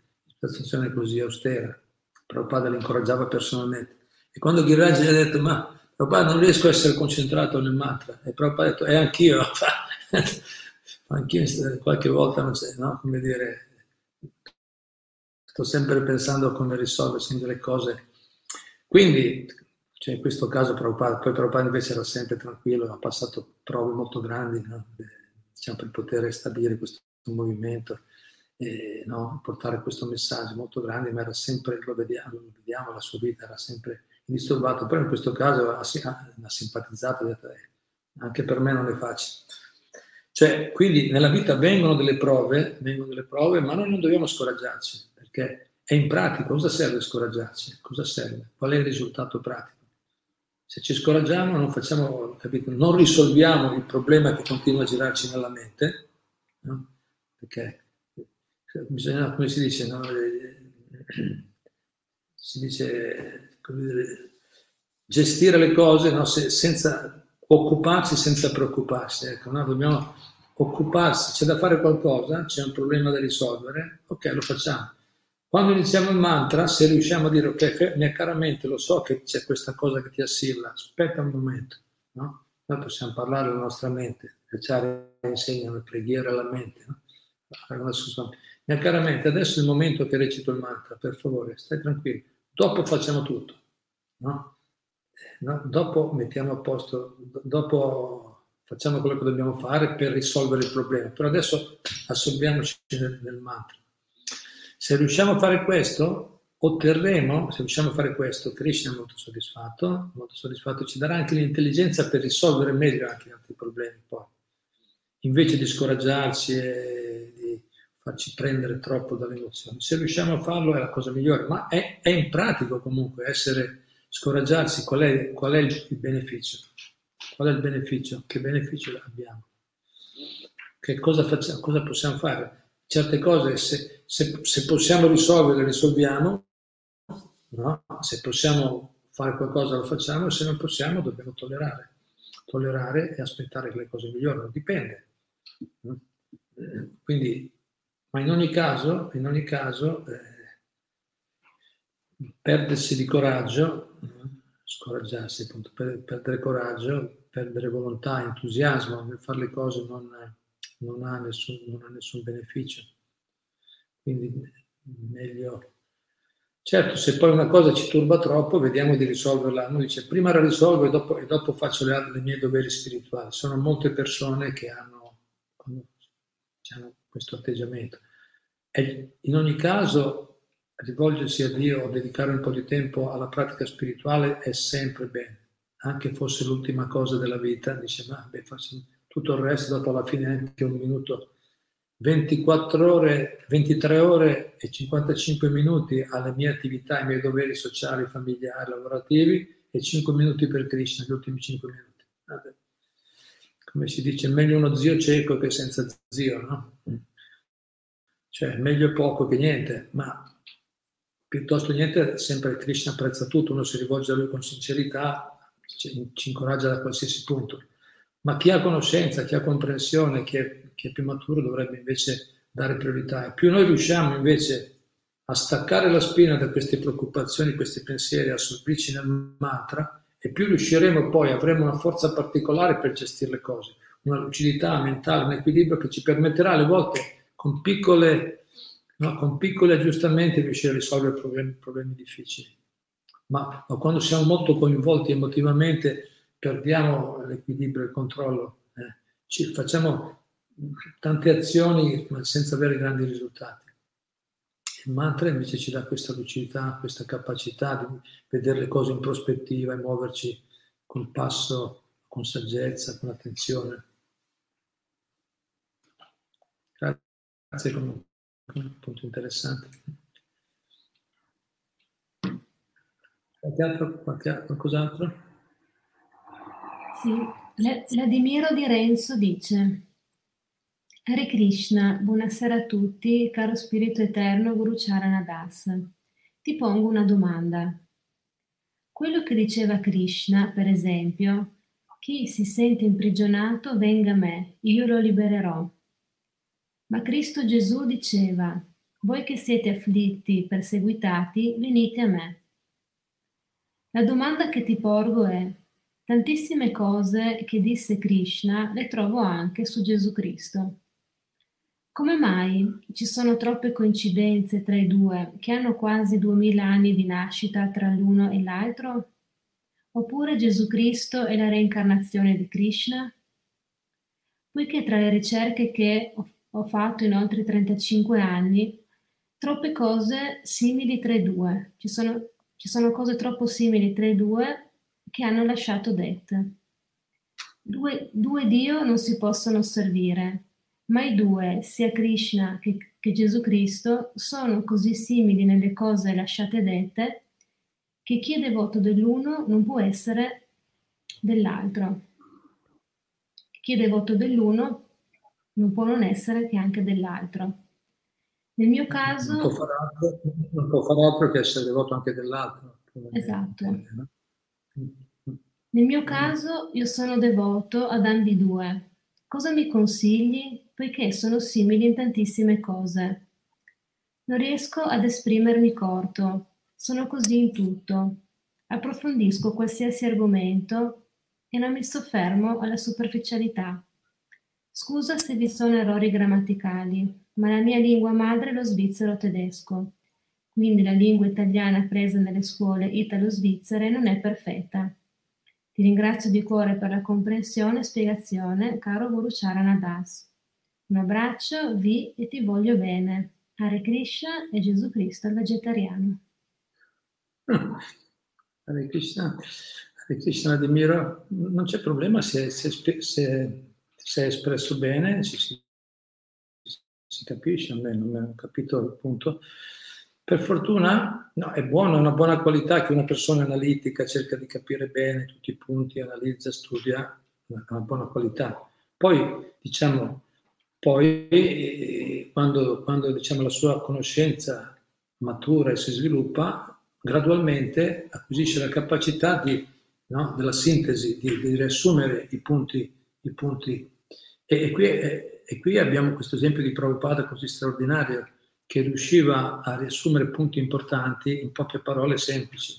situazione così austera. Prabhupada li incoraggiava personalmente. E quando Giraj gli ha detto, ma Prabhupada non riesco a essere concentrato nel mantra, e Prabhupada ha detto, e anch'io, anch'io qualche volta, non c'è, no? come dire, sto sempre pensando a come risolversi delle cose. Quindi, cioè in questo caso Prabhupada, poi Prabhupada invece era sempre tranquillo, ha passato prove molto grandi no? diciamo, per poter stabilire questo movimento eh, no? portare questo messaggio molto grande, ma era sempre, lo vediamo, lo vediamo, la sua vita era sempre indisturbato, però in questo caso ha, simpatizzato, ha detto, eh, anche per me non è facile. Cioè, quindi nella vita vengono delle prove, vengono delle prove, ma noi non dobbiamo scoraggiarci, perché è in pratica, cosa serve scoraggiarci? Cosa serve? Qual è il risultato pratico? Se ci scoraggiamo non facciamo? Non risolviamo il problema che continua a girarci nella mente, no? perché bisogna, come si dice, no? si dice dire, gestire le cose no? Se, senza occuparsi senza preoccuparsi. Ecco, no? Dobbiamo occuparsi, c'è da fare qualcosa, c'è un problema da risolvere, ok, lo facciamo. Quando iniziamo il mantra, se riusciamo a dire, ok, mia cara mente, lo so che c'è questa cosa che ti assilla, aspetta un momento, no? Noi possiamo parlare alla nostra mente, le acciarie insegnano preghiera alla mente, no? Mia cara mente, adesso è il momento che recito il mantra, per favore, stai tranquillo. Dopo facciamo tutto, no? no? Dopo mettiamo a posto, dopo facciamo quello che dobbiamo fare per risolvere il problema. Però adesso assorbiamoci nel, nel mantra. Se riusciamo a fare questo, otterremo, se riusciamo a fare questo, Krishna è molto soddisfatto, molto soddisfatto, ci darà anche l'intelligenza per risolvere meglio anche altri problemi poi. Invece di scoraggiarci e farci prendere troppo dalle emozioni. Se riusciamo a farlo è la cosa migliore, ma è, è in pratico comunque essere, scoraggiarsi, qual è, qual è il beneficio? Qual è il beneficio? Che beneficio abbiamo? Che cosa, facciamo, cosa possiamo fare? Certe cose, se, se, se possiamo risolverle, risolviamo, no? se possiamo fare qualcosa lo facciamo, se non possiamo dobbiamo tollerare, tollerare e aspettare che le cose migliorino, dipende. Quindi, ma in ogni caso, in ogni caso eh, perdersi di coraggio, scoraggiarsi, appunto, per, perdere coraggio, perdere volontà, entusiasmo nel fare le cose non, non, ha, nessun, non ha nessun beneficio. Quindi meglio... Certo, se poi una cosa ci turba troppo, vediamo di risolverla. Uno dice prima la risolvo e dopo, e dopo faccio le, le mie doveri spirituali. Sono molte persone che hanno, hanno questo atteggiamento. E in ogni caso rivolgersi a Dio o dedicare un po' di tempo alla pratica spirituale è sempre bene, anche fosse l'ultima cosa della vita, dice ma beh, faccio tutto il resto dopo alla fine anche un minuto, 24 ore, 23 ore e 55 minuti alle mie attività, ai miei doveri sociali, familiari, lavorativi e 5 minuti per Krishna, gli ultimi 5 minuti. Vabbè. Come si dice, meglio uno zio cieco che senza zio, no? Cioè, meglio poco che niente, ma piuttosto niente, sempre Krishna apprezza tutto, uno si rivolge a lui con sincerità, ci, ci incoraggia da qualsiasi punto. Ma chi ha conoscenza, chi ha comprensione, chi è, chi è più maturo dovrebbe invece dare priorità. E più noi riusciamo invece a staccare la spina da queste preoccupazioni, questi pensieri, a assorbirci nel mantra, e più riusciremo poi, avremo una forza particolare per gestire le cose, una lucidità mentale, un equilibrio che ci permetterà alle volte con piccole no? con piccoli aggiustamenti riuscire a risolvere problemi, problemi difficili. Ma, ma, quando siamo molto coinvolti emotivamente perdiamo l'equilibrio e il controllo, eh? Ci, facciamo tante azioni ma senza avere grandi risultati. Il mantra invece ci dà questa lucidità, questa capacità di vedere le cose in prospettiva e muoverci col passo, con saggezza, con attenzione. Grazie comunque un punto interessante. Qualche altro, qualche, qualcos'altro? Sì, Vladimiro di Renzo dice Hare Krishna, buonasera a tutti, caro Spirito Eterno Guru Charanadas. Ti pongo una domanda. Quello che diceva Krishna, per esempio, chi si sente imprigionato venga a me, io lo libererò. Ma Cristo Gesù diceva, voi che siete afflitti, perseguitati, venite a me. La domanda che ti porgo è, tantissime cose che disse Krishna le trovo anche su Gesù Cristo. Come mai ci sono troppe coincidenze tra i due che hanno quasi duemila anni di nascita tra l'uno e l'altro? Oppure Gesù Cristo è la reincarnazione di Krishna? Poiché tra le ricerche che ho fatto in oltre 35 anni, troppe cose simili tra i due. Ci sono, ci sono cose troppo simili tra i due che hanno lasciato dette. Due, due Dio non si possono servire, ma i due, sia Krishna che, che Gesù Cristo, sono così simili nelle cose lasciate dette che chi è devoto dell'uno non può essere dell'altro. Chi è devoto dell'uno non può non essere che anche dell'altro. Nel mio caso... Non può fare altro, non può fare altro che essere devoto anche dell'altro. Esatto. Nel mio caso io sono devoto ad ambidue. Cosa mi consigli? Poiché sono simili in tantissime cose. Non riesco ad esprimermi corto, sono così in tutto. Approfondisco qualsiasi argomento e non mi soffermo alla superficialità. Scusa se vi sono errori grammaticali, ma la mia lingua madre è lo svizzero tedesco, quindi la lingua italiana presa nelle scuole italo-svizzere non è perfetta. Ti ringrazio di cuore per la comprensione e spiegazione, caro Guru Charana Das. Un abbraccio, vi e ti voglio bene. Hare Krishna e Gesù Cristo il vegetariano. Hare Krishna, Hare Krishna Admiro, non c'è problema se, se, se, se è espresso bene, si, si, capisce, a me non ho capito il punto. Per fortuna no, è buono, è una buona qualità che una persona analitica cerca di capire bene tutti i punti, analizza, studia, è una buona qualità. Poi, diciamo, poi eh, quando, quando diciamo, la sua conoscenza matura e si sviluppa, gradualmente acquisisce la capacità di, no, della sintesi, di, di, riassumere i punti. I punti. E, e, qui, e, e, qui, abbiamo questo esempio di Prabhupada così straordinario, che riusciva a riassumere punti importanti in poche parole semplici.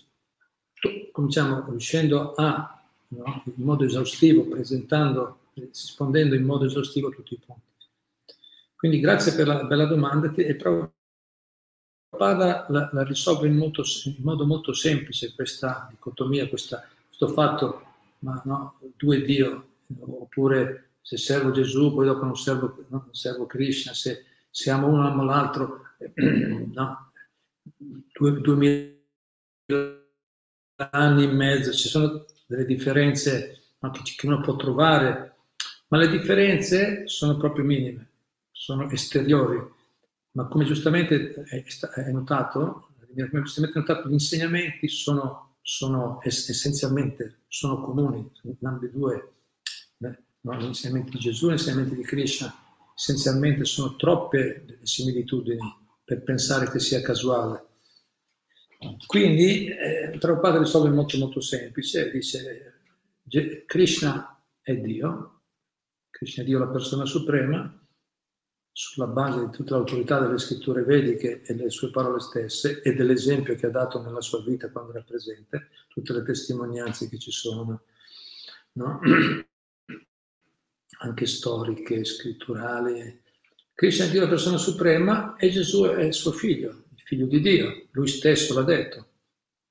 Cominciamo riuscendo a, no, in modo esaustivo, presentando, rispondendo in modo esaustivo a tutti i punti. Quindi grazie per la bella domanda e Prabhupada la, la risolve in, molto, in, modo molto semplice questa dicotomia, questa, questo fatto, ma no, due Dio, oppure se servo Gesù, poi dopo non servo, non servo Krishna, se, se amo uno amo l'altro, no, due, duemila anni e mezzo, ci sono delle differenze no, che uno può trovare, ma le differenze sono proprio minime sono esteriori, ma come giustamente è notato, come giustamente notato, gli insegnamenti sono, sono essenzialmente sono comuni in ambedue, no? gli insegnamenti di Gesù e gli insegnamenti di Krishna, essenzialmente sono troppe similitudini per pensare che sia casuale. Quindi eh, Prabhupada risolve molto molto semplice, dice Krishna è Dio, Krishna è Dio la persona suprema, sulla base di tutta l'autorità delle scritture vediche e delle sue parole stesse e dell'esempio che ha dato nella sua vita quando era presente, tutte le testimonianze che ci sono, no? anche storiche, scritturali. Krishna è Dio la persona suprema e Gesù è il suo figlio, il figlio di Dio, lui stesso l'ha detto.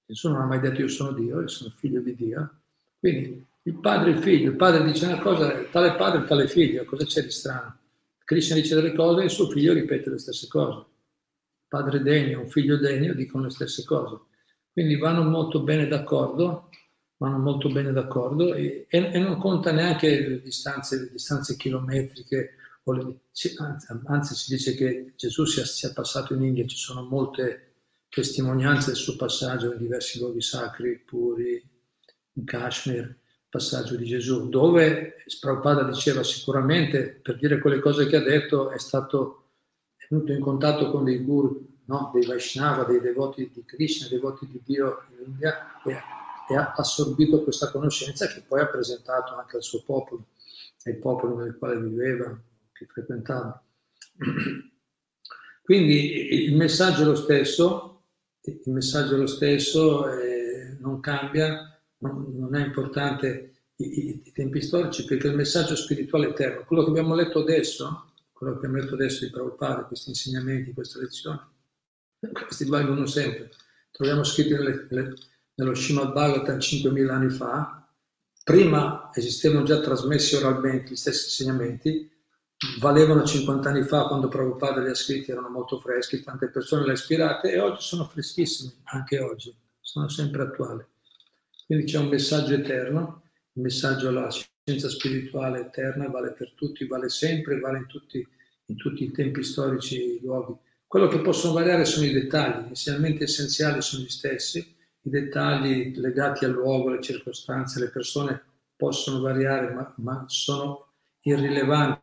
Gesù non ha mai detto io sono Dio, io sono figlio di Dio. Quindi il padre e il figlio, il padre dice una cosa, tale padre, tale figlio, cosa c'è di strano? Krishna dice delle cose e suo figlio ripete le stesse cose. Padre degno, un figlio degno dicono le stesse cose. Quindi vanno molto bene d'accordo, vanno molto bene d'accordo e, e, e non conta neanche le distanze, le distanze chilometriche, le, anzi, anzi, si dice che Gesù sia, sia passato in India, ci sono molte testimonianze del suo passaggio in diversi luoghi sacri, puri, in Kashmir, passaggio di Gesù, dove Prabhupada diceva sicuramente per dire quelle cose che ha detto è stato è venuto in contatto con dei guru, no? dei Vaishnava, dei devoti di Krishna, dei devoti di Dio in India e, e, ha assorbito questa conoscenza che poi ha presentato anche al suo popolo, ai popoli nel quale viveva, che frequentava. Quindi il messaggio è lo stesso, il messaggio è lo stesso, eh, non cambia, non è importante i, i, tempi storici perché il messaggio spirituale è eterno. Quello che abbiamo letto adesso, quello che abbiamo letto adesso di Prabhupada, questi insegnamenti, queste lezioni, questi valgono sempre. Troviamo scritti nelle, nelle, nello Srimad Bhagavatam 5.000 anni fa, prima esistevano già trasmessi oralmente gli stessi insegnamenti, valevano 50 anni fa quando Prabhupada li ha scritti, erano molto freschi, tante persone le ha ispirate e oggi sono freschissimi, anche oggi, sono sempre attuali. Quindi c'è un messaggio eterno, il messaggio alla scienza spirituale eterna vale per tutti, vale sempre, vale in tutti, in tutti i tempi storici e luoghi. Quello che possono variare sono i dettagli, inizialmente essenziali sono gli stessi, i dettagli legati al luogo, alle circostanze, le persone possono variare, ma, ma sono irrilevanti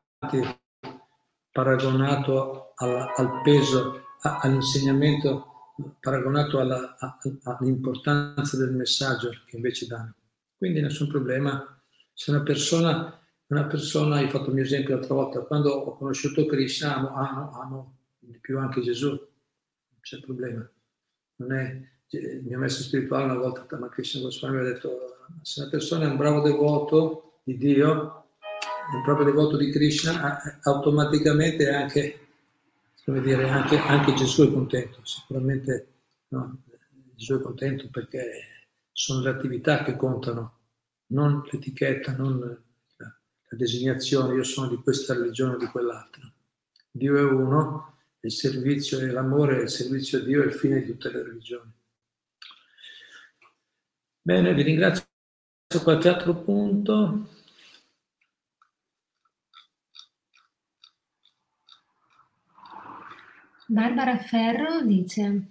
paragonato alla, al peso, a, all'insegnamento paragonato alla, all'importanza del messaggio che invece danno. Quindi nessun problema. Se una persona, una persona, hai fatto il mio esempio l'altra volta, quando ho conosciuto Krishna amo, amo, amo di più anche Gesù. c'è problema. Non è, il mio maestro spirituale una volta, Krishna Goswami, ha detto se una persona è un bravo devoto di Dio, un proprio devoto di Krishna, automaticamente anche, come dire, anche, anche Gesù è contento. Sicuramente no, Gesù è contento perché sono le attività che contano, non l'etichetta, non la, designazione, io sono di questa religione o di quell'altra. Dio è uno, il servizio e l'amore, il servizio a Dio è il fine di tutte le religioni. Bene, vi ringrazio. Qualche altro punto? Barbara Ferro dice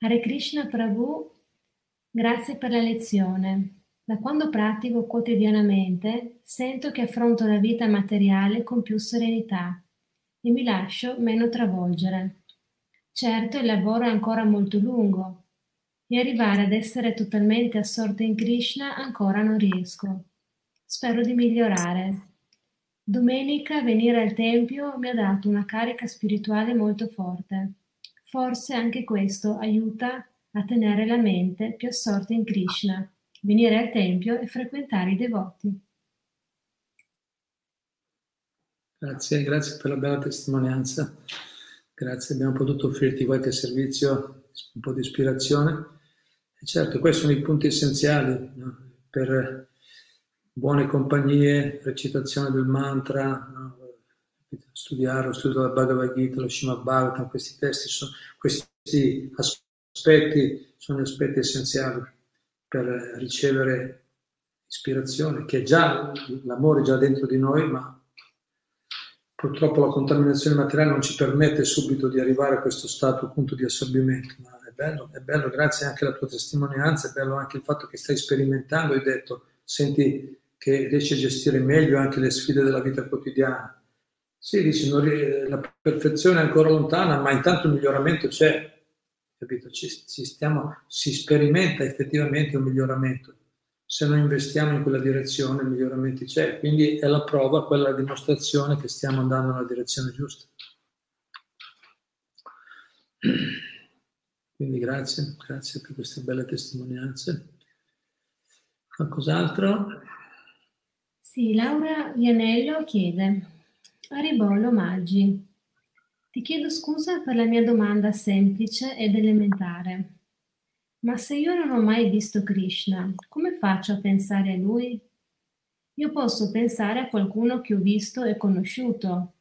Hare Krishna Prabhu, grazie per la lezione. Da quando pratico quotidianamente sento che affronto la vita materiale con più serenità e mi lascio meno travolgere. Certo il lavoro è ancora molto lungo e arrivare ad essere totalmente assorta in Krishna ancora non riesco. Spero di migliorare. Domenica venire al Tempio mi ha dato una carica spirituale molto forte. Forse anche questo aiuta a tenere la mente più assorta in Krishna, venire al Tempio e frequentare i devoti. Grazie, grazie per la bella testimonianza. Grazie, abbiamo potuto offrirti qualche servizio, un po' di ispirazione. E certo, questi sono i punti essenziali no? per buone compagnie, recitazione del mantra, no? studiare, lo studio della Bhagavad Gita, lo Srimad Bhagavatam, questi testi, sono, questi aspetti sono gli aspetti essenziali per ricevere ispirazione, che già l'amore è già dentro di noi, ma purtroppo la contaminazione materiale non ci permette subito di arrivare a questo stato appunto di assorbimento, ma è bello, è bello, grazie anche alla tua testimonianza, è bello anche il fatto che stai sperimentando, hai detto, senti che riesci a gestire meglio anche le sfide della vita quotidiana. Sì, dici, la perfezione è ancora lontana, ma intanto il miglioramento c'è, capito? Ci, ci stiamo, si sperimenta effettivamente un miglioramento se noi investiamo in quella direzione il miglioramento c'è, quindi è la prova, quella dimostrazione che stiamo andando nella direzione giusta. Quindi grazie, grazie per queste belle testimonianze. Qualcos'altro? Sì, Laura Vianello chiede, Aribollo Maggi, ti chiedo scusa per la mia domanda semplice ed elementare. Ma se io non ho mai visto Krishna, come faccio a pensare a lui? Io posso pensare a qualcuno che ho visto e conosciuto.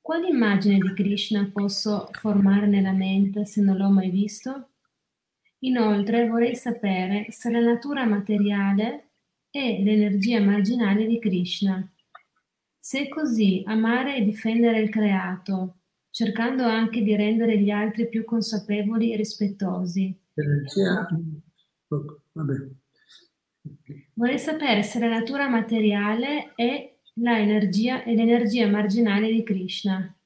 Quale immagine di Krishna posso formare nella mente se non l'ho mai visto? Inoltre vorrei sapere se la natura materiale è l'energia marginale di Krishna. Se è così, amare e difendere il creato, cercando anche di rendere gli altri più consapevoli e rispettosi, Energia, vabbè. Vorrei sapere se la natura materiale è l'energia, è l'energia marginale di Krishna.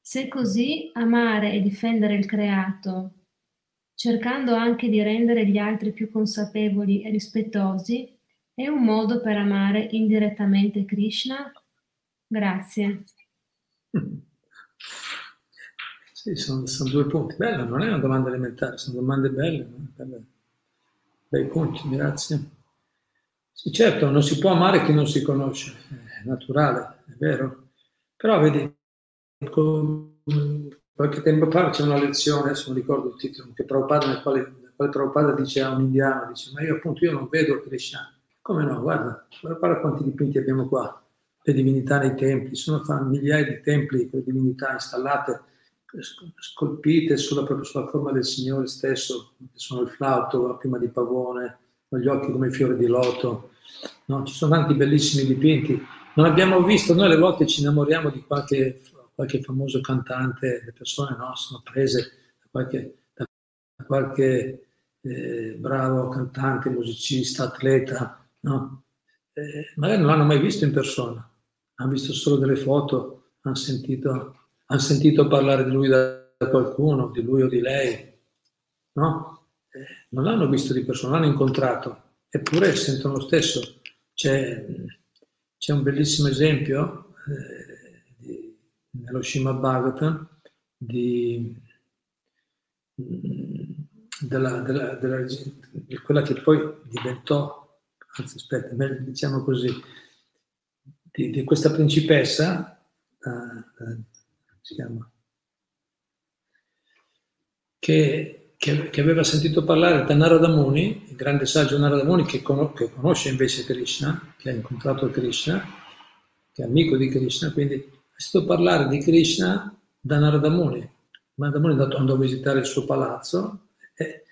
Se così, amare e difendere il creato, cercando anche di rendere gli altri più consapevoli e rispettosi, è un modo per amare indirettamente Krishna? Grazie. Sì, sono, sono, due punti. Bella, non è una domanda elementare, sono domande belle, belle. bei punti, grazie. Sì, certo, non si può amare chi non si conosce, è naturale, è vero. Però vedi, qualche tempo fa c'è una lezione, adesso non ricordo il titolo, che Prabhupada, nel quale, nel quale Prabhupada dice a un indiano, dice, ma io appunto io non vedo Krishna. Come no? Guarda, guarda quanti dipinti abbiamo qua, le divinità nei templi, sono migliaia di templi con le divinità installate scolpite sulla, proprio sulla forma del Signore stesso, che sono il flauto, la prima di pavone, gli occhi come fiori di loto. No? Ci sono tanti bellissimi dipinti. Non abbiamo visto, noi alle volte ci innamoriamo di qualche, qualche famoso cantante, le persone no, sono prese da qualche, da qualche eh, bravo cantante, musicista, atleta, no? eh, magari non l'hanno mai visto in persona, hanno visto solo delle foto, hanno sentito hanno sentito parlare di lui da qualcuno, di lui o di lei, no? Eh, non l'hanno visto di persona, l'hanno incontrato, eppure sentono lo stesso. C'è, c'è un bellissimo esempio eh, nello Shima Bhagavatam di, della, della, della, di quella che poi diventò, anzi aspetta, diciamo così, di, di questa principessa, uh, si chiama, che, che, che, aveva sentito parlare da Narada Muni, il grande saggio Narada Muni, che, con, che conosce invece Krishna, che ha incontrato Krishna, che è amico di Krishna, quindi sentito parlare di Krishna da Narada Muni. Narada Muni andò a visitare il suo palazzo e,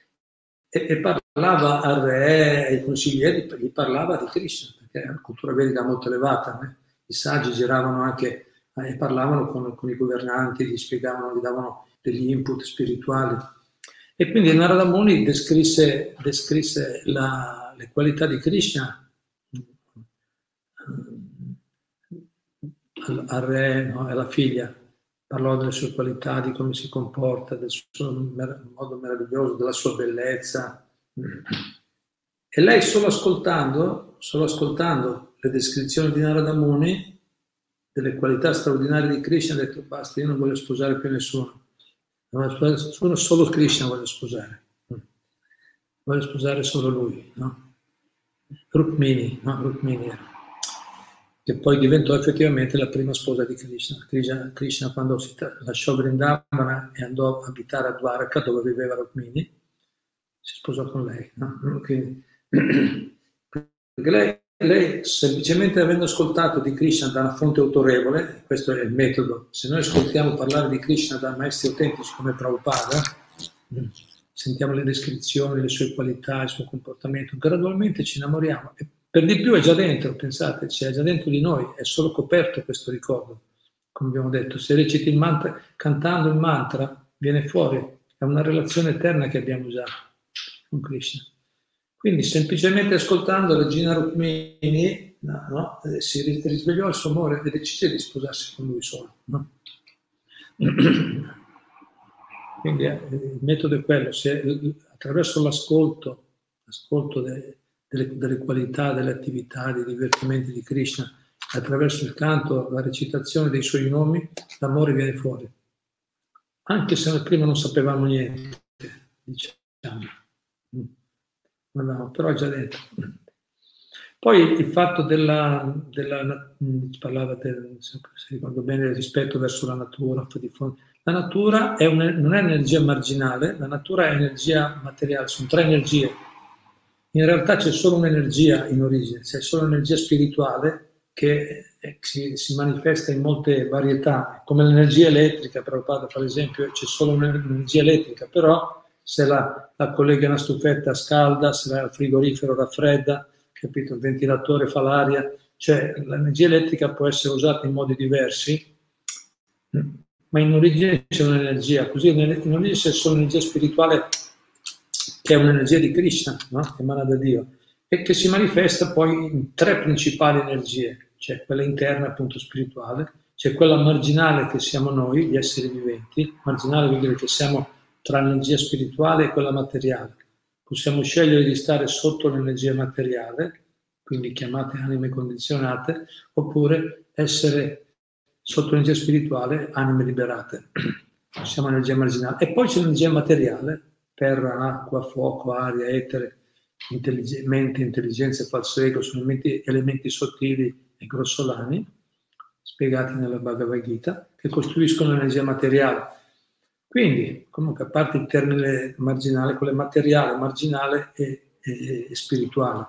e, e parlava al re, ai consiglieri, gli parlava di Krishna, perché la cultura vedica è molto elevata. Né? I saggi giravano anche eh, e parlavano con, con, i governanti, gli spiegavano, gli davano degli input spirituali. E quindi Narada Muni descrisse, descrisse la, le qualità di Krishna al, al re no, alla figlia parlò delle sue qualità, di come si comporta, del suo modo meraviglioso, della sua bellezza. E lei solo ascoltando, solo ascoltando le descrizioni di Narada Muni, delle qualità straordinarie di Krishna, ha detto basta, io non voglio sposare più nessuno. Non voglio sposare nessuno, solo Krishna voglio sposare. Voglio sposare solo lui, no? Rukmini, no? Rukmini era che poi diventò effettivamente la prima sposa di Krishna. Krishna, Krishna quando si lasciò Vrindavana e andò a abitare a Dwaraka dove viveva Rukmini, si sposò con lei. No? Quindi, lei, lei, semplicemente avendo ascoltato di Krishna da una fonte autorevole, questo è il metodo, se noi ascoltiamo parlare di Krishna da maestri autentici come Prabhupada, sentiamo le descrizioni, le sue qualità, il suo comportamento, gradualmente ci innamoriamo per di più è già dentro, pensate, c'è già dentro di noi, è solo coperto questo ricordo. Come abbiamo detto, se reciti il mantra, cantando il mantra, viene fuori, è una relazione eterna che abbiamo già con Krishna. Quindi semplicemente ascoltando Regina Rukmini no, no, eh, si risvegliò il suo amore e decise di sposarsi con lui solo. No? Quindi eh, il metodo è quello, se attraverso l'ascolto, l'ascolto de, delle, delle qualità, delle attività, dei divertimenti di Krishna, attraverso il canto, la recitazione dei suoi nomi, l'amore viene fuori. Anche se prima non sapevamo niente, diciamo. No, però è già dentro. Poi il fatto della, della si parlava del, se ricordo bene, del rispetto verso la natura, la natura è un, non è energia marginale, la natura è energia materiale, sono tre energie, in realtà c'è solo un'energia in origine, c'è solo un'energia spirituale che si, si, manifesta in molte varietà, come l'energia elettrica, Prabhupada fa l'esempio, c'è solo un'energia elettrica, però se la, la collega una stufetta scalda, se il frigorifero raffredda, capito? il ventilatore fa l'aria, cioè l'energia elettrica può essere usata in modi diversi, ma in origine c'è un'energia, così in origine c'è solo un'energia spirituale che è un'energia di Krishna, no? emana da Dio, e che si manifesta poi in tre principali energie, c'è quella interna appunto spirituale, c'è quella marginale che siamo noi, gli esseri viventi, marginale vuol dire che siamo tra l'energia spirituale e quella materiale. Possiamo scegliere di stare sotto l'energia materiale, quindi chiamate anime condizionate, oppure essere sotto l'energia spirituale, anime liberate. Siamo energia marginale. E poi c'è l'energia materiale, terra, acqua, fuoco, aria, etere, intellig- mente, intelligenza e falso ego sono elementi, elementi sottili e grossolani, spiegati nella Bhagavad Gita, che costruiscono l'energia materiale. Quindi, comunque, a parte il termine marginale, quello è materiale, marginale e, e, e spirituale.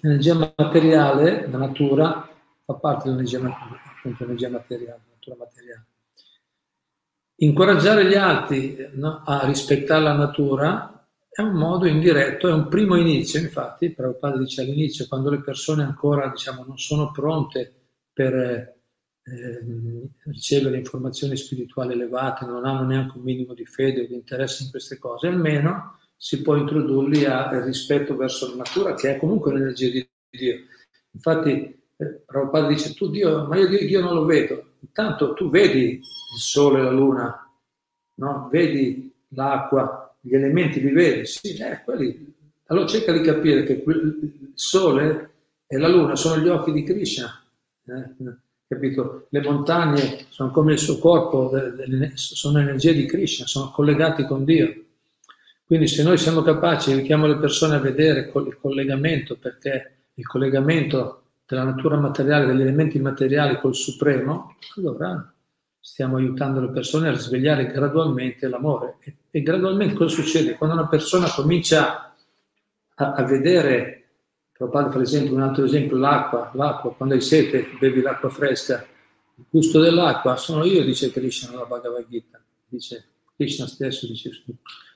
L'energia materiale, la natura, fa parte dell'energia appunto, materiale, natura materiale. Incoraggiare gli altri a rispettare la natura è un modo indiretto, è un primo inizio, infatti, Prabhupada dice all'inizio, quando le persone ancora diciamo, non sono pronte per eh, ricevere informazioni spirituali elevate, non hanno neanche un minimo di fede o di interesse in queste cose, almeno si può introdurli al rispetto verso la natura, che è comunque l'energia di Dio. Infatti, Prabhupada dice, tu Dio, ma io Dio non lo vedo. Intanto tu vedi il sole, la luna, no? vedi l'acqua, gli elementi li vedi, sì, eh, quelli. Allora cerca di capire che il sole e la luna sono gli occhi di Krishna, eh? capito? Le montagne sono come il suo corpo, sono energie di Krishna, sono collegati con Dio. Quindi se noi siamo capaci, aiutiamo le persone a vedere il collegamento, perché il collegamento della natura materiale, degli elementi materiali col Supremo, allora stiamo aiutando le persone a risvegliare gradualmente l'amore. E, e gradualmente cosa succede? Quando una persona comincia a, a vedere Prabhupada per esempio, un altro esempio, l'acqua, l'acqua, quando hai sete bevi l'acqua fresca, il gusto dell'acqua sono io, dice Krishna nella Bhagavad Gita, dice Krishna stesso, dice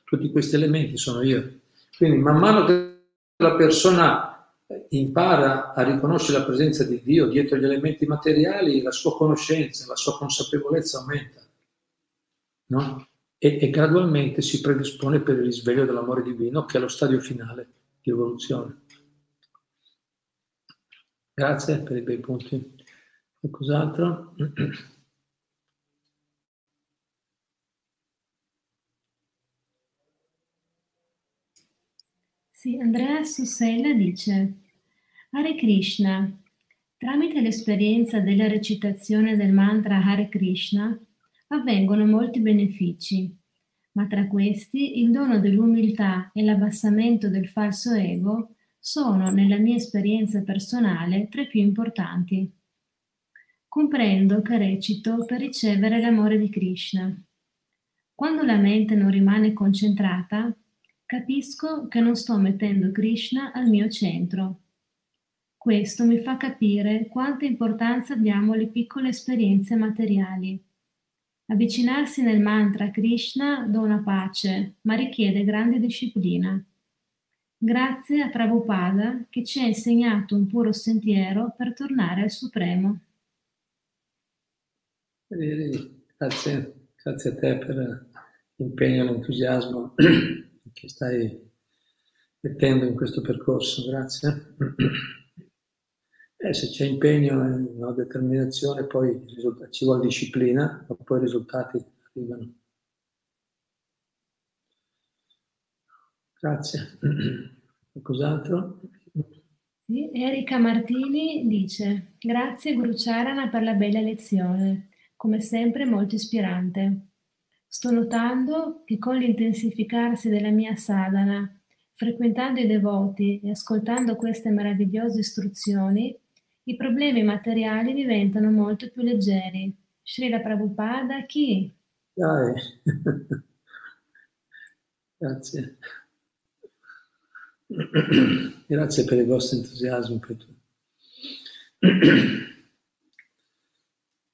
tutti questi elementi sono io. Quindi man mano che la persona impara a riconoscere la presenza di Dio dietro gli elementi materiali, la sua conoscenza, la sua consapevolezza aumenta. No? E, e gradualmente si predispone per il risveglio dell'amore divino, che è lo stadio finale di evoluzione. Grazie per i bei punti. Qualcos'altro? Sì, Andrea Sussella dice, Hare Krishna, tramite l'esperienza della recitazione del mantra Hare Krishna avvengono molti benefici, ma tra questi il dono dell'umiltà e l'abbassamento del falso ego sono, nella mia esperienza personale, tra i più importanti. Comprendo che recito per ricevere l'amore di Krishna. Quando la mente non rimane concentrata, capisco che non sto mettendo Krishna al mio centro. Questo mi fa capire quanta importanza diamo alle piccole esperienze materiali. Avvicinarsi nel mantra a Krishna dona pace, ma richiede grande disciplina. Grazie a Prabhupada che ci ha insegnato un puro sentiero per tornare al Supremo. Grazie, grazie a te per l'impegno e l'entusiasmo che stai mettendo in questo percorso. Grazie. Eh, se c'è impegno e una determinazione, poi ci vuole disciplina, ma poi i risultati arrivano. Grazie. Qualcos'altro? Erika Martini dice grazie Guru Charana per la bella lezione, come sempre molto ispirante. Sto notando che con l'intensificarsi della mia sadhana, frequentando i devoti e ascoltando queste meravigliose istruzioni, i problemi materiali diventano molto più leggeri. Srila Prabhupada chi? Dai. Grazie. Grazie per il vostro entusiasmo.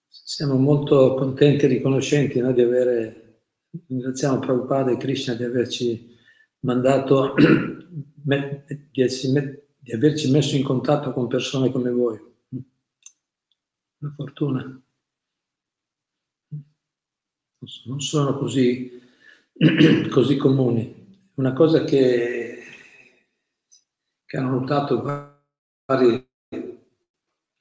Siamo molto contenti e riconoscenti no, di avere, ringraziamo Prabhupada e Krishna di averci mandato, di, essi, di averci messo in contatto con persone come voi. Una fortuna. Non sono così, così comuni. Una cosa che che hanno notato vari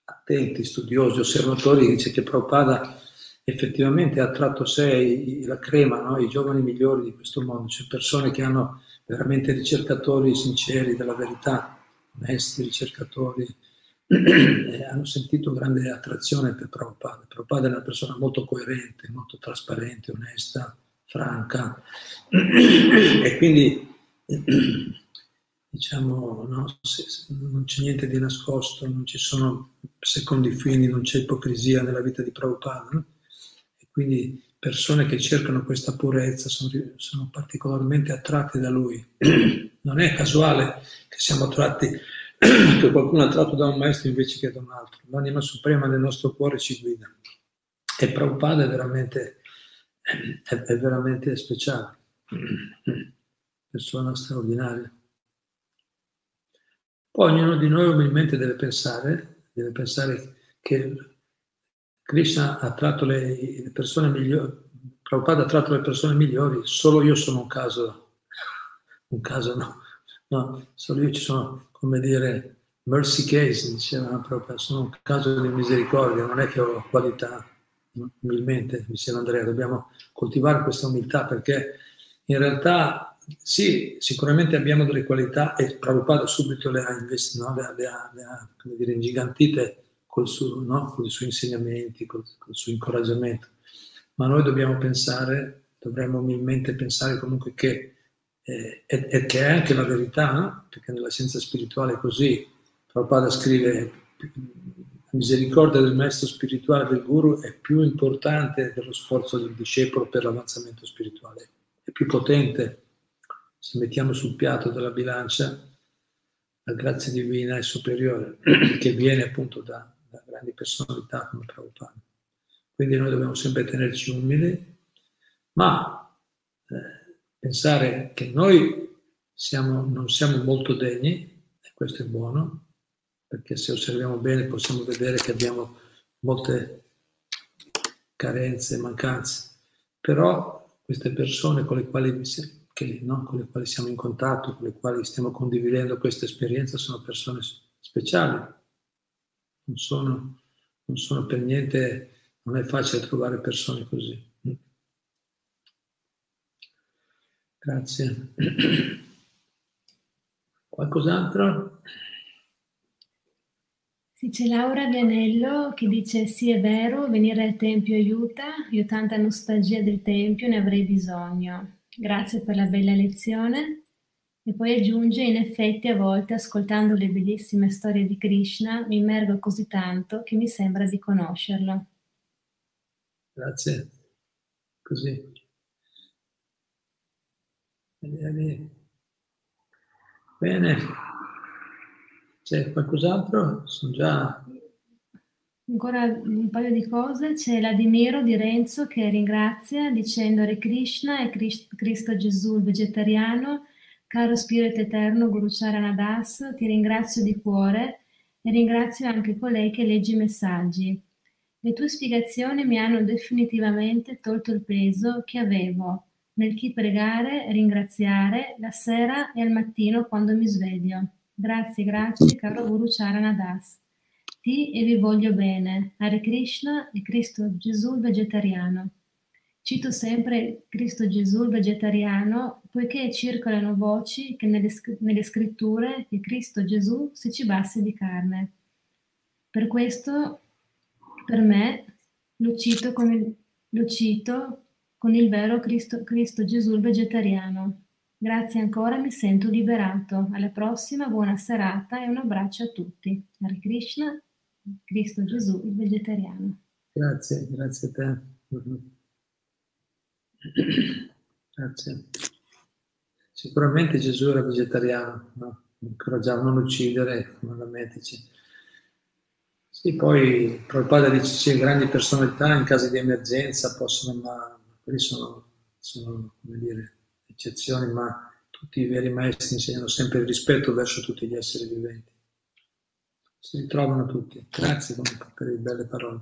attenti, studiosi, osservatori, dice che Prabhupada effettivamente ha tratto a sé la crema, no? i giovani migliori di questo mondo, cioè persone che hanno veramente ricercatori sinceri della verità, onesti ricercatori, e hanno sentito grande attrazione per Prabhupada. Prabhupada è una persona molto coerente, molto trasparente, onesta, franca, e quindi diciamo, no? se, se non c'è niente di nascosto, non ci sono secondi fini, non c'è ipocrisia nella vita di Prabhupada. No? Quindi persone che cercano questa purezza sono, sono particolarmente attratte da lui. Non è casuale che siamo attratti, che qualcuno è attratto da un maestro invece che da un altro. L'anima suprema del nostro cuore ci guida. E Prabhupada è veramente, è, è veramente speciale, persona straordinaria. Poi ognuno di noi umilmente deve pensare, deve pensare che Krishna ha tratto le, persone migliori, Prabhupada ha tratto le persone migliori, solo io sono un caso, un caso no, no solo io ci sono, come dire, mercy case, diceva Prabhupada, sono un caso di misericordia, non è che ho qualità, umilmente, diceva Andrea, dobbiamo coltivare questa umiltà perché in realtà sì, sicuramente abbiamo delle qualità e Prabhupada subito le ha, investi, no? le, le, ha, le ha dire, ingigantite suo, no? con i suoi insegnamenti, col, col suo incoraggiamento. Ma noi dobbiamo pensare, dovremmo umilmente pensare comunque che, eh, e, e che è anche la verità, perché nella scienza spirituale è così. Prabhupada scrive la misericordia del maestro spirituale del guru è più importante dello sforzo del discepolo per l'avanzamento spirituale, è più potente. Se mettiamo sul piatto della bilancia, la grazia divina è superiore, che viene appunto da grandi personalità come Prabhupada. Quindi noi dobbiamo sempre tenerci umili, ma eh, pensare che noi siamo, non siamo molto degni, e questo è buono, perché se osserviamo bene possiamo vedere che abbiamo molte carenze, mancanze, però queste persone con le quali, che, no, con le quali siamo in contatto, con le quali stiamo condividendo questa esperienza, sono persone speciali, non sono, non sono per niente, non è facile trovare persone così. Grazie. Qualcos'altro? Sì, c'è Laura Vianello che dice sì è vero, venire al Tempio aiuta, io tanta nostalgia del Tempio, ne avrei bisogno. Grazie per la bella lezione. E poi aggiunge, in effetti a volte ascoltando le bellissime storie di Krishna mi immergo così tanto che mi sembra di conoscerlo. Grazie. Così. Bene. C'è qualcos'altro? Sono già... Ancora un paio di cose. C'è l'Adimiro di Renzo che ringrazia dicendo Hare Krishna e Cristo Gesù il vegetariano Caro Spirito Eterno Guru Charanadas, ti ringrazio di cuore e ringrazio anche colei che legge i messaggi. Le tue spiegazioni mi hanno definitivamente tolto il peso che avevo nel chi pregare ringraziare la sera e al mattino quando mi sveglio. Grazie, grazie, caro Guru Charanadas. Ti e vi voglio bene. Hare Krishna e Cristo Gesù vegetariano. Cito sempre Cristo Gesù il vegetariano poiché circolano voci che nelle, nelle scritture che Cristo Gesù si cibasse di carne. Per questo, per me, lo cito con il, lo cito con il vero Cristo, Cristo Gesù il vegetariano. Grazie ancora, mi sento liberato. Alla prossima, buona serata e un abbraccio a tutti. Hare Krishna, Cristo Gesù il vegetariano. Grazie, grazie a te. Grazie. Sicuramente Gesù era vegetariano, no? incoraggiava a non uccidere, non la mettici. Sì, poi Prabhupada dice che grandi personalità in caso di emergenza possono, ma quelli sono, sono dire, eccezioni, ma tutti i veri maestri insegnano sempre il rispetto verso tutti gli esseri viventi. Si ritrovano tutti. Grazie per le belle parole.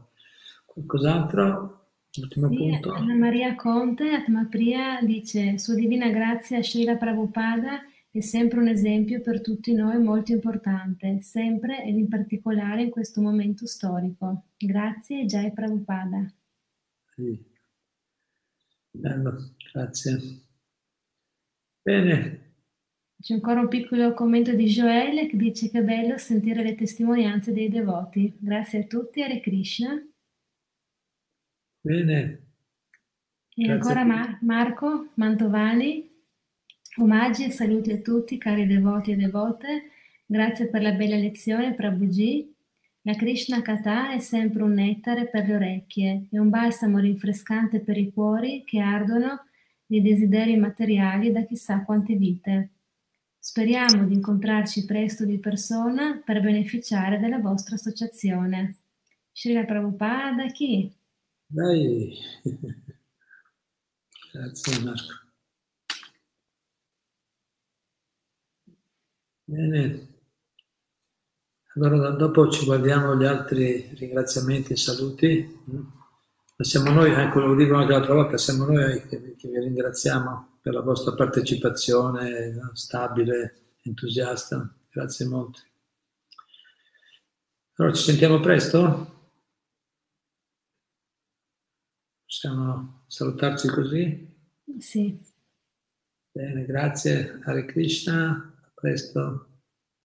Qualcos'altro? Ultimo sì, punto. Anna Maria Conte, Atmapriya, dice Sua Divina Grazia Srila Prabhupada è sempre un esempio per tutti noi molto importante, sempre ed in particolare in questo momento storico. Grazie Jai Prabhupada. Sì. Bello, grazie. Bene. C'è ancora un piccolo commento di Joel che dice che è bello sentire le testimonianze dei devoti. Grazie a tutti, Hare Krishna. Bene. E Grazie ancora Mar- Marco Mantovani, omaggi e saluti a tutti cari devoti e devote, grazie per la bella lezione Prabhuji. La Krishna Katha è sempre un nettare per le orecchie e un balsamo rinfrescante per i cuori che ardono di desideri materiali da chissà quante vite. Speriamo di incontrarci presto di persona per beneficiare della vostra associazione. Srila Prabhupada chi? Dai. Grazie Marco. Bene. Allora dopo ci guardiamo gli altri ringraziamenti e saluti. Ma siamo noi, ecco lo dico anche l'altra volta, siamo noi che, che vi ringraziamo per la vostra partecipazione stabile, entusiasta. Grazie molto. Allora ci sentiamo presto? Possiamo salutarci così? Sì. Bene, grazie. Hare Krishna, a presto.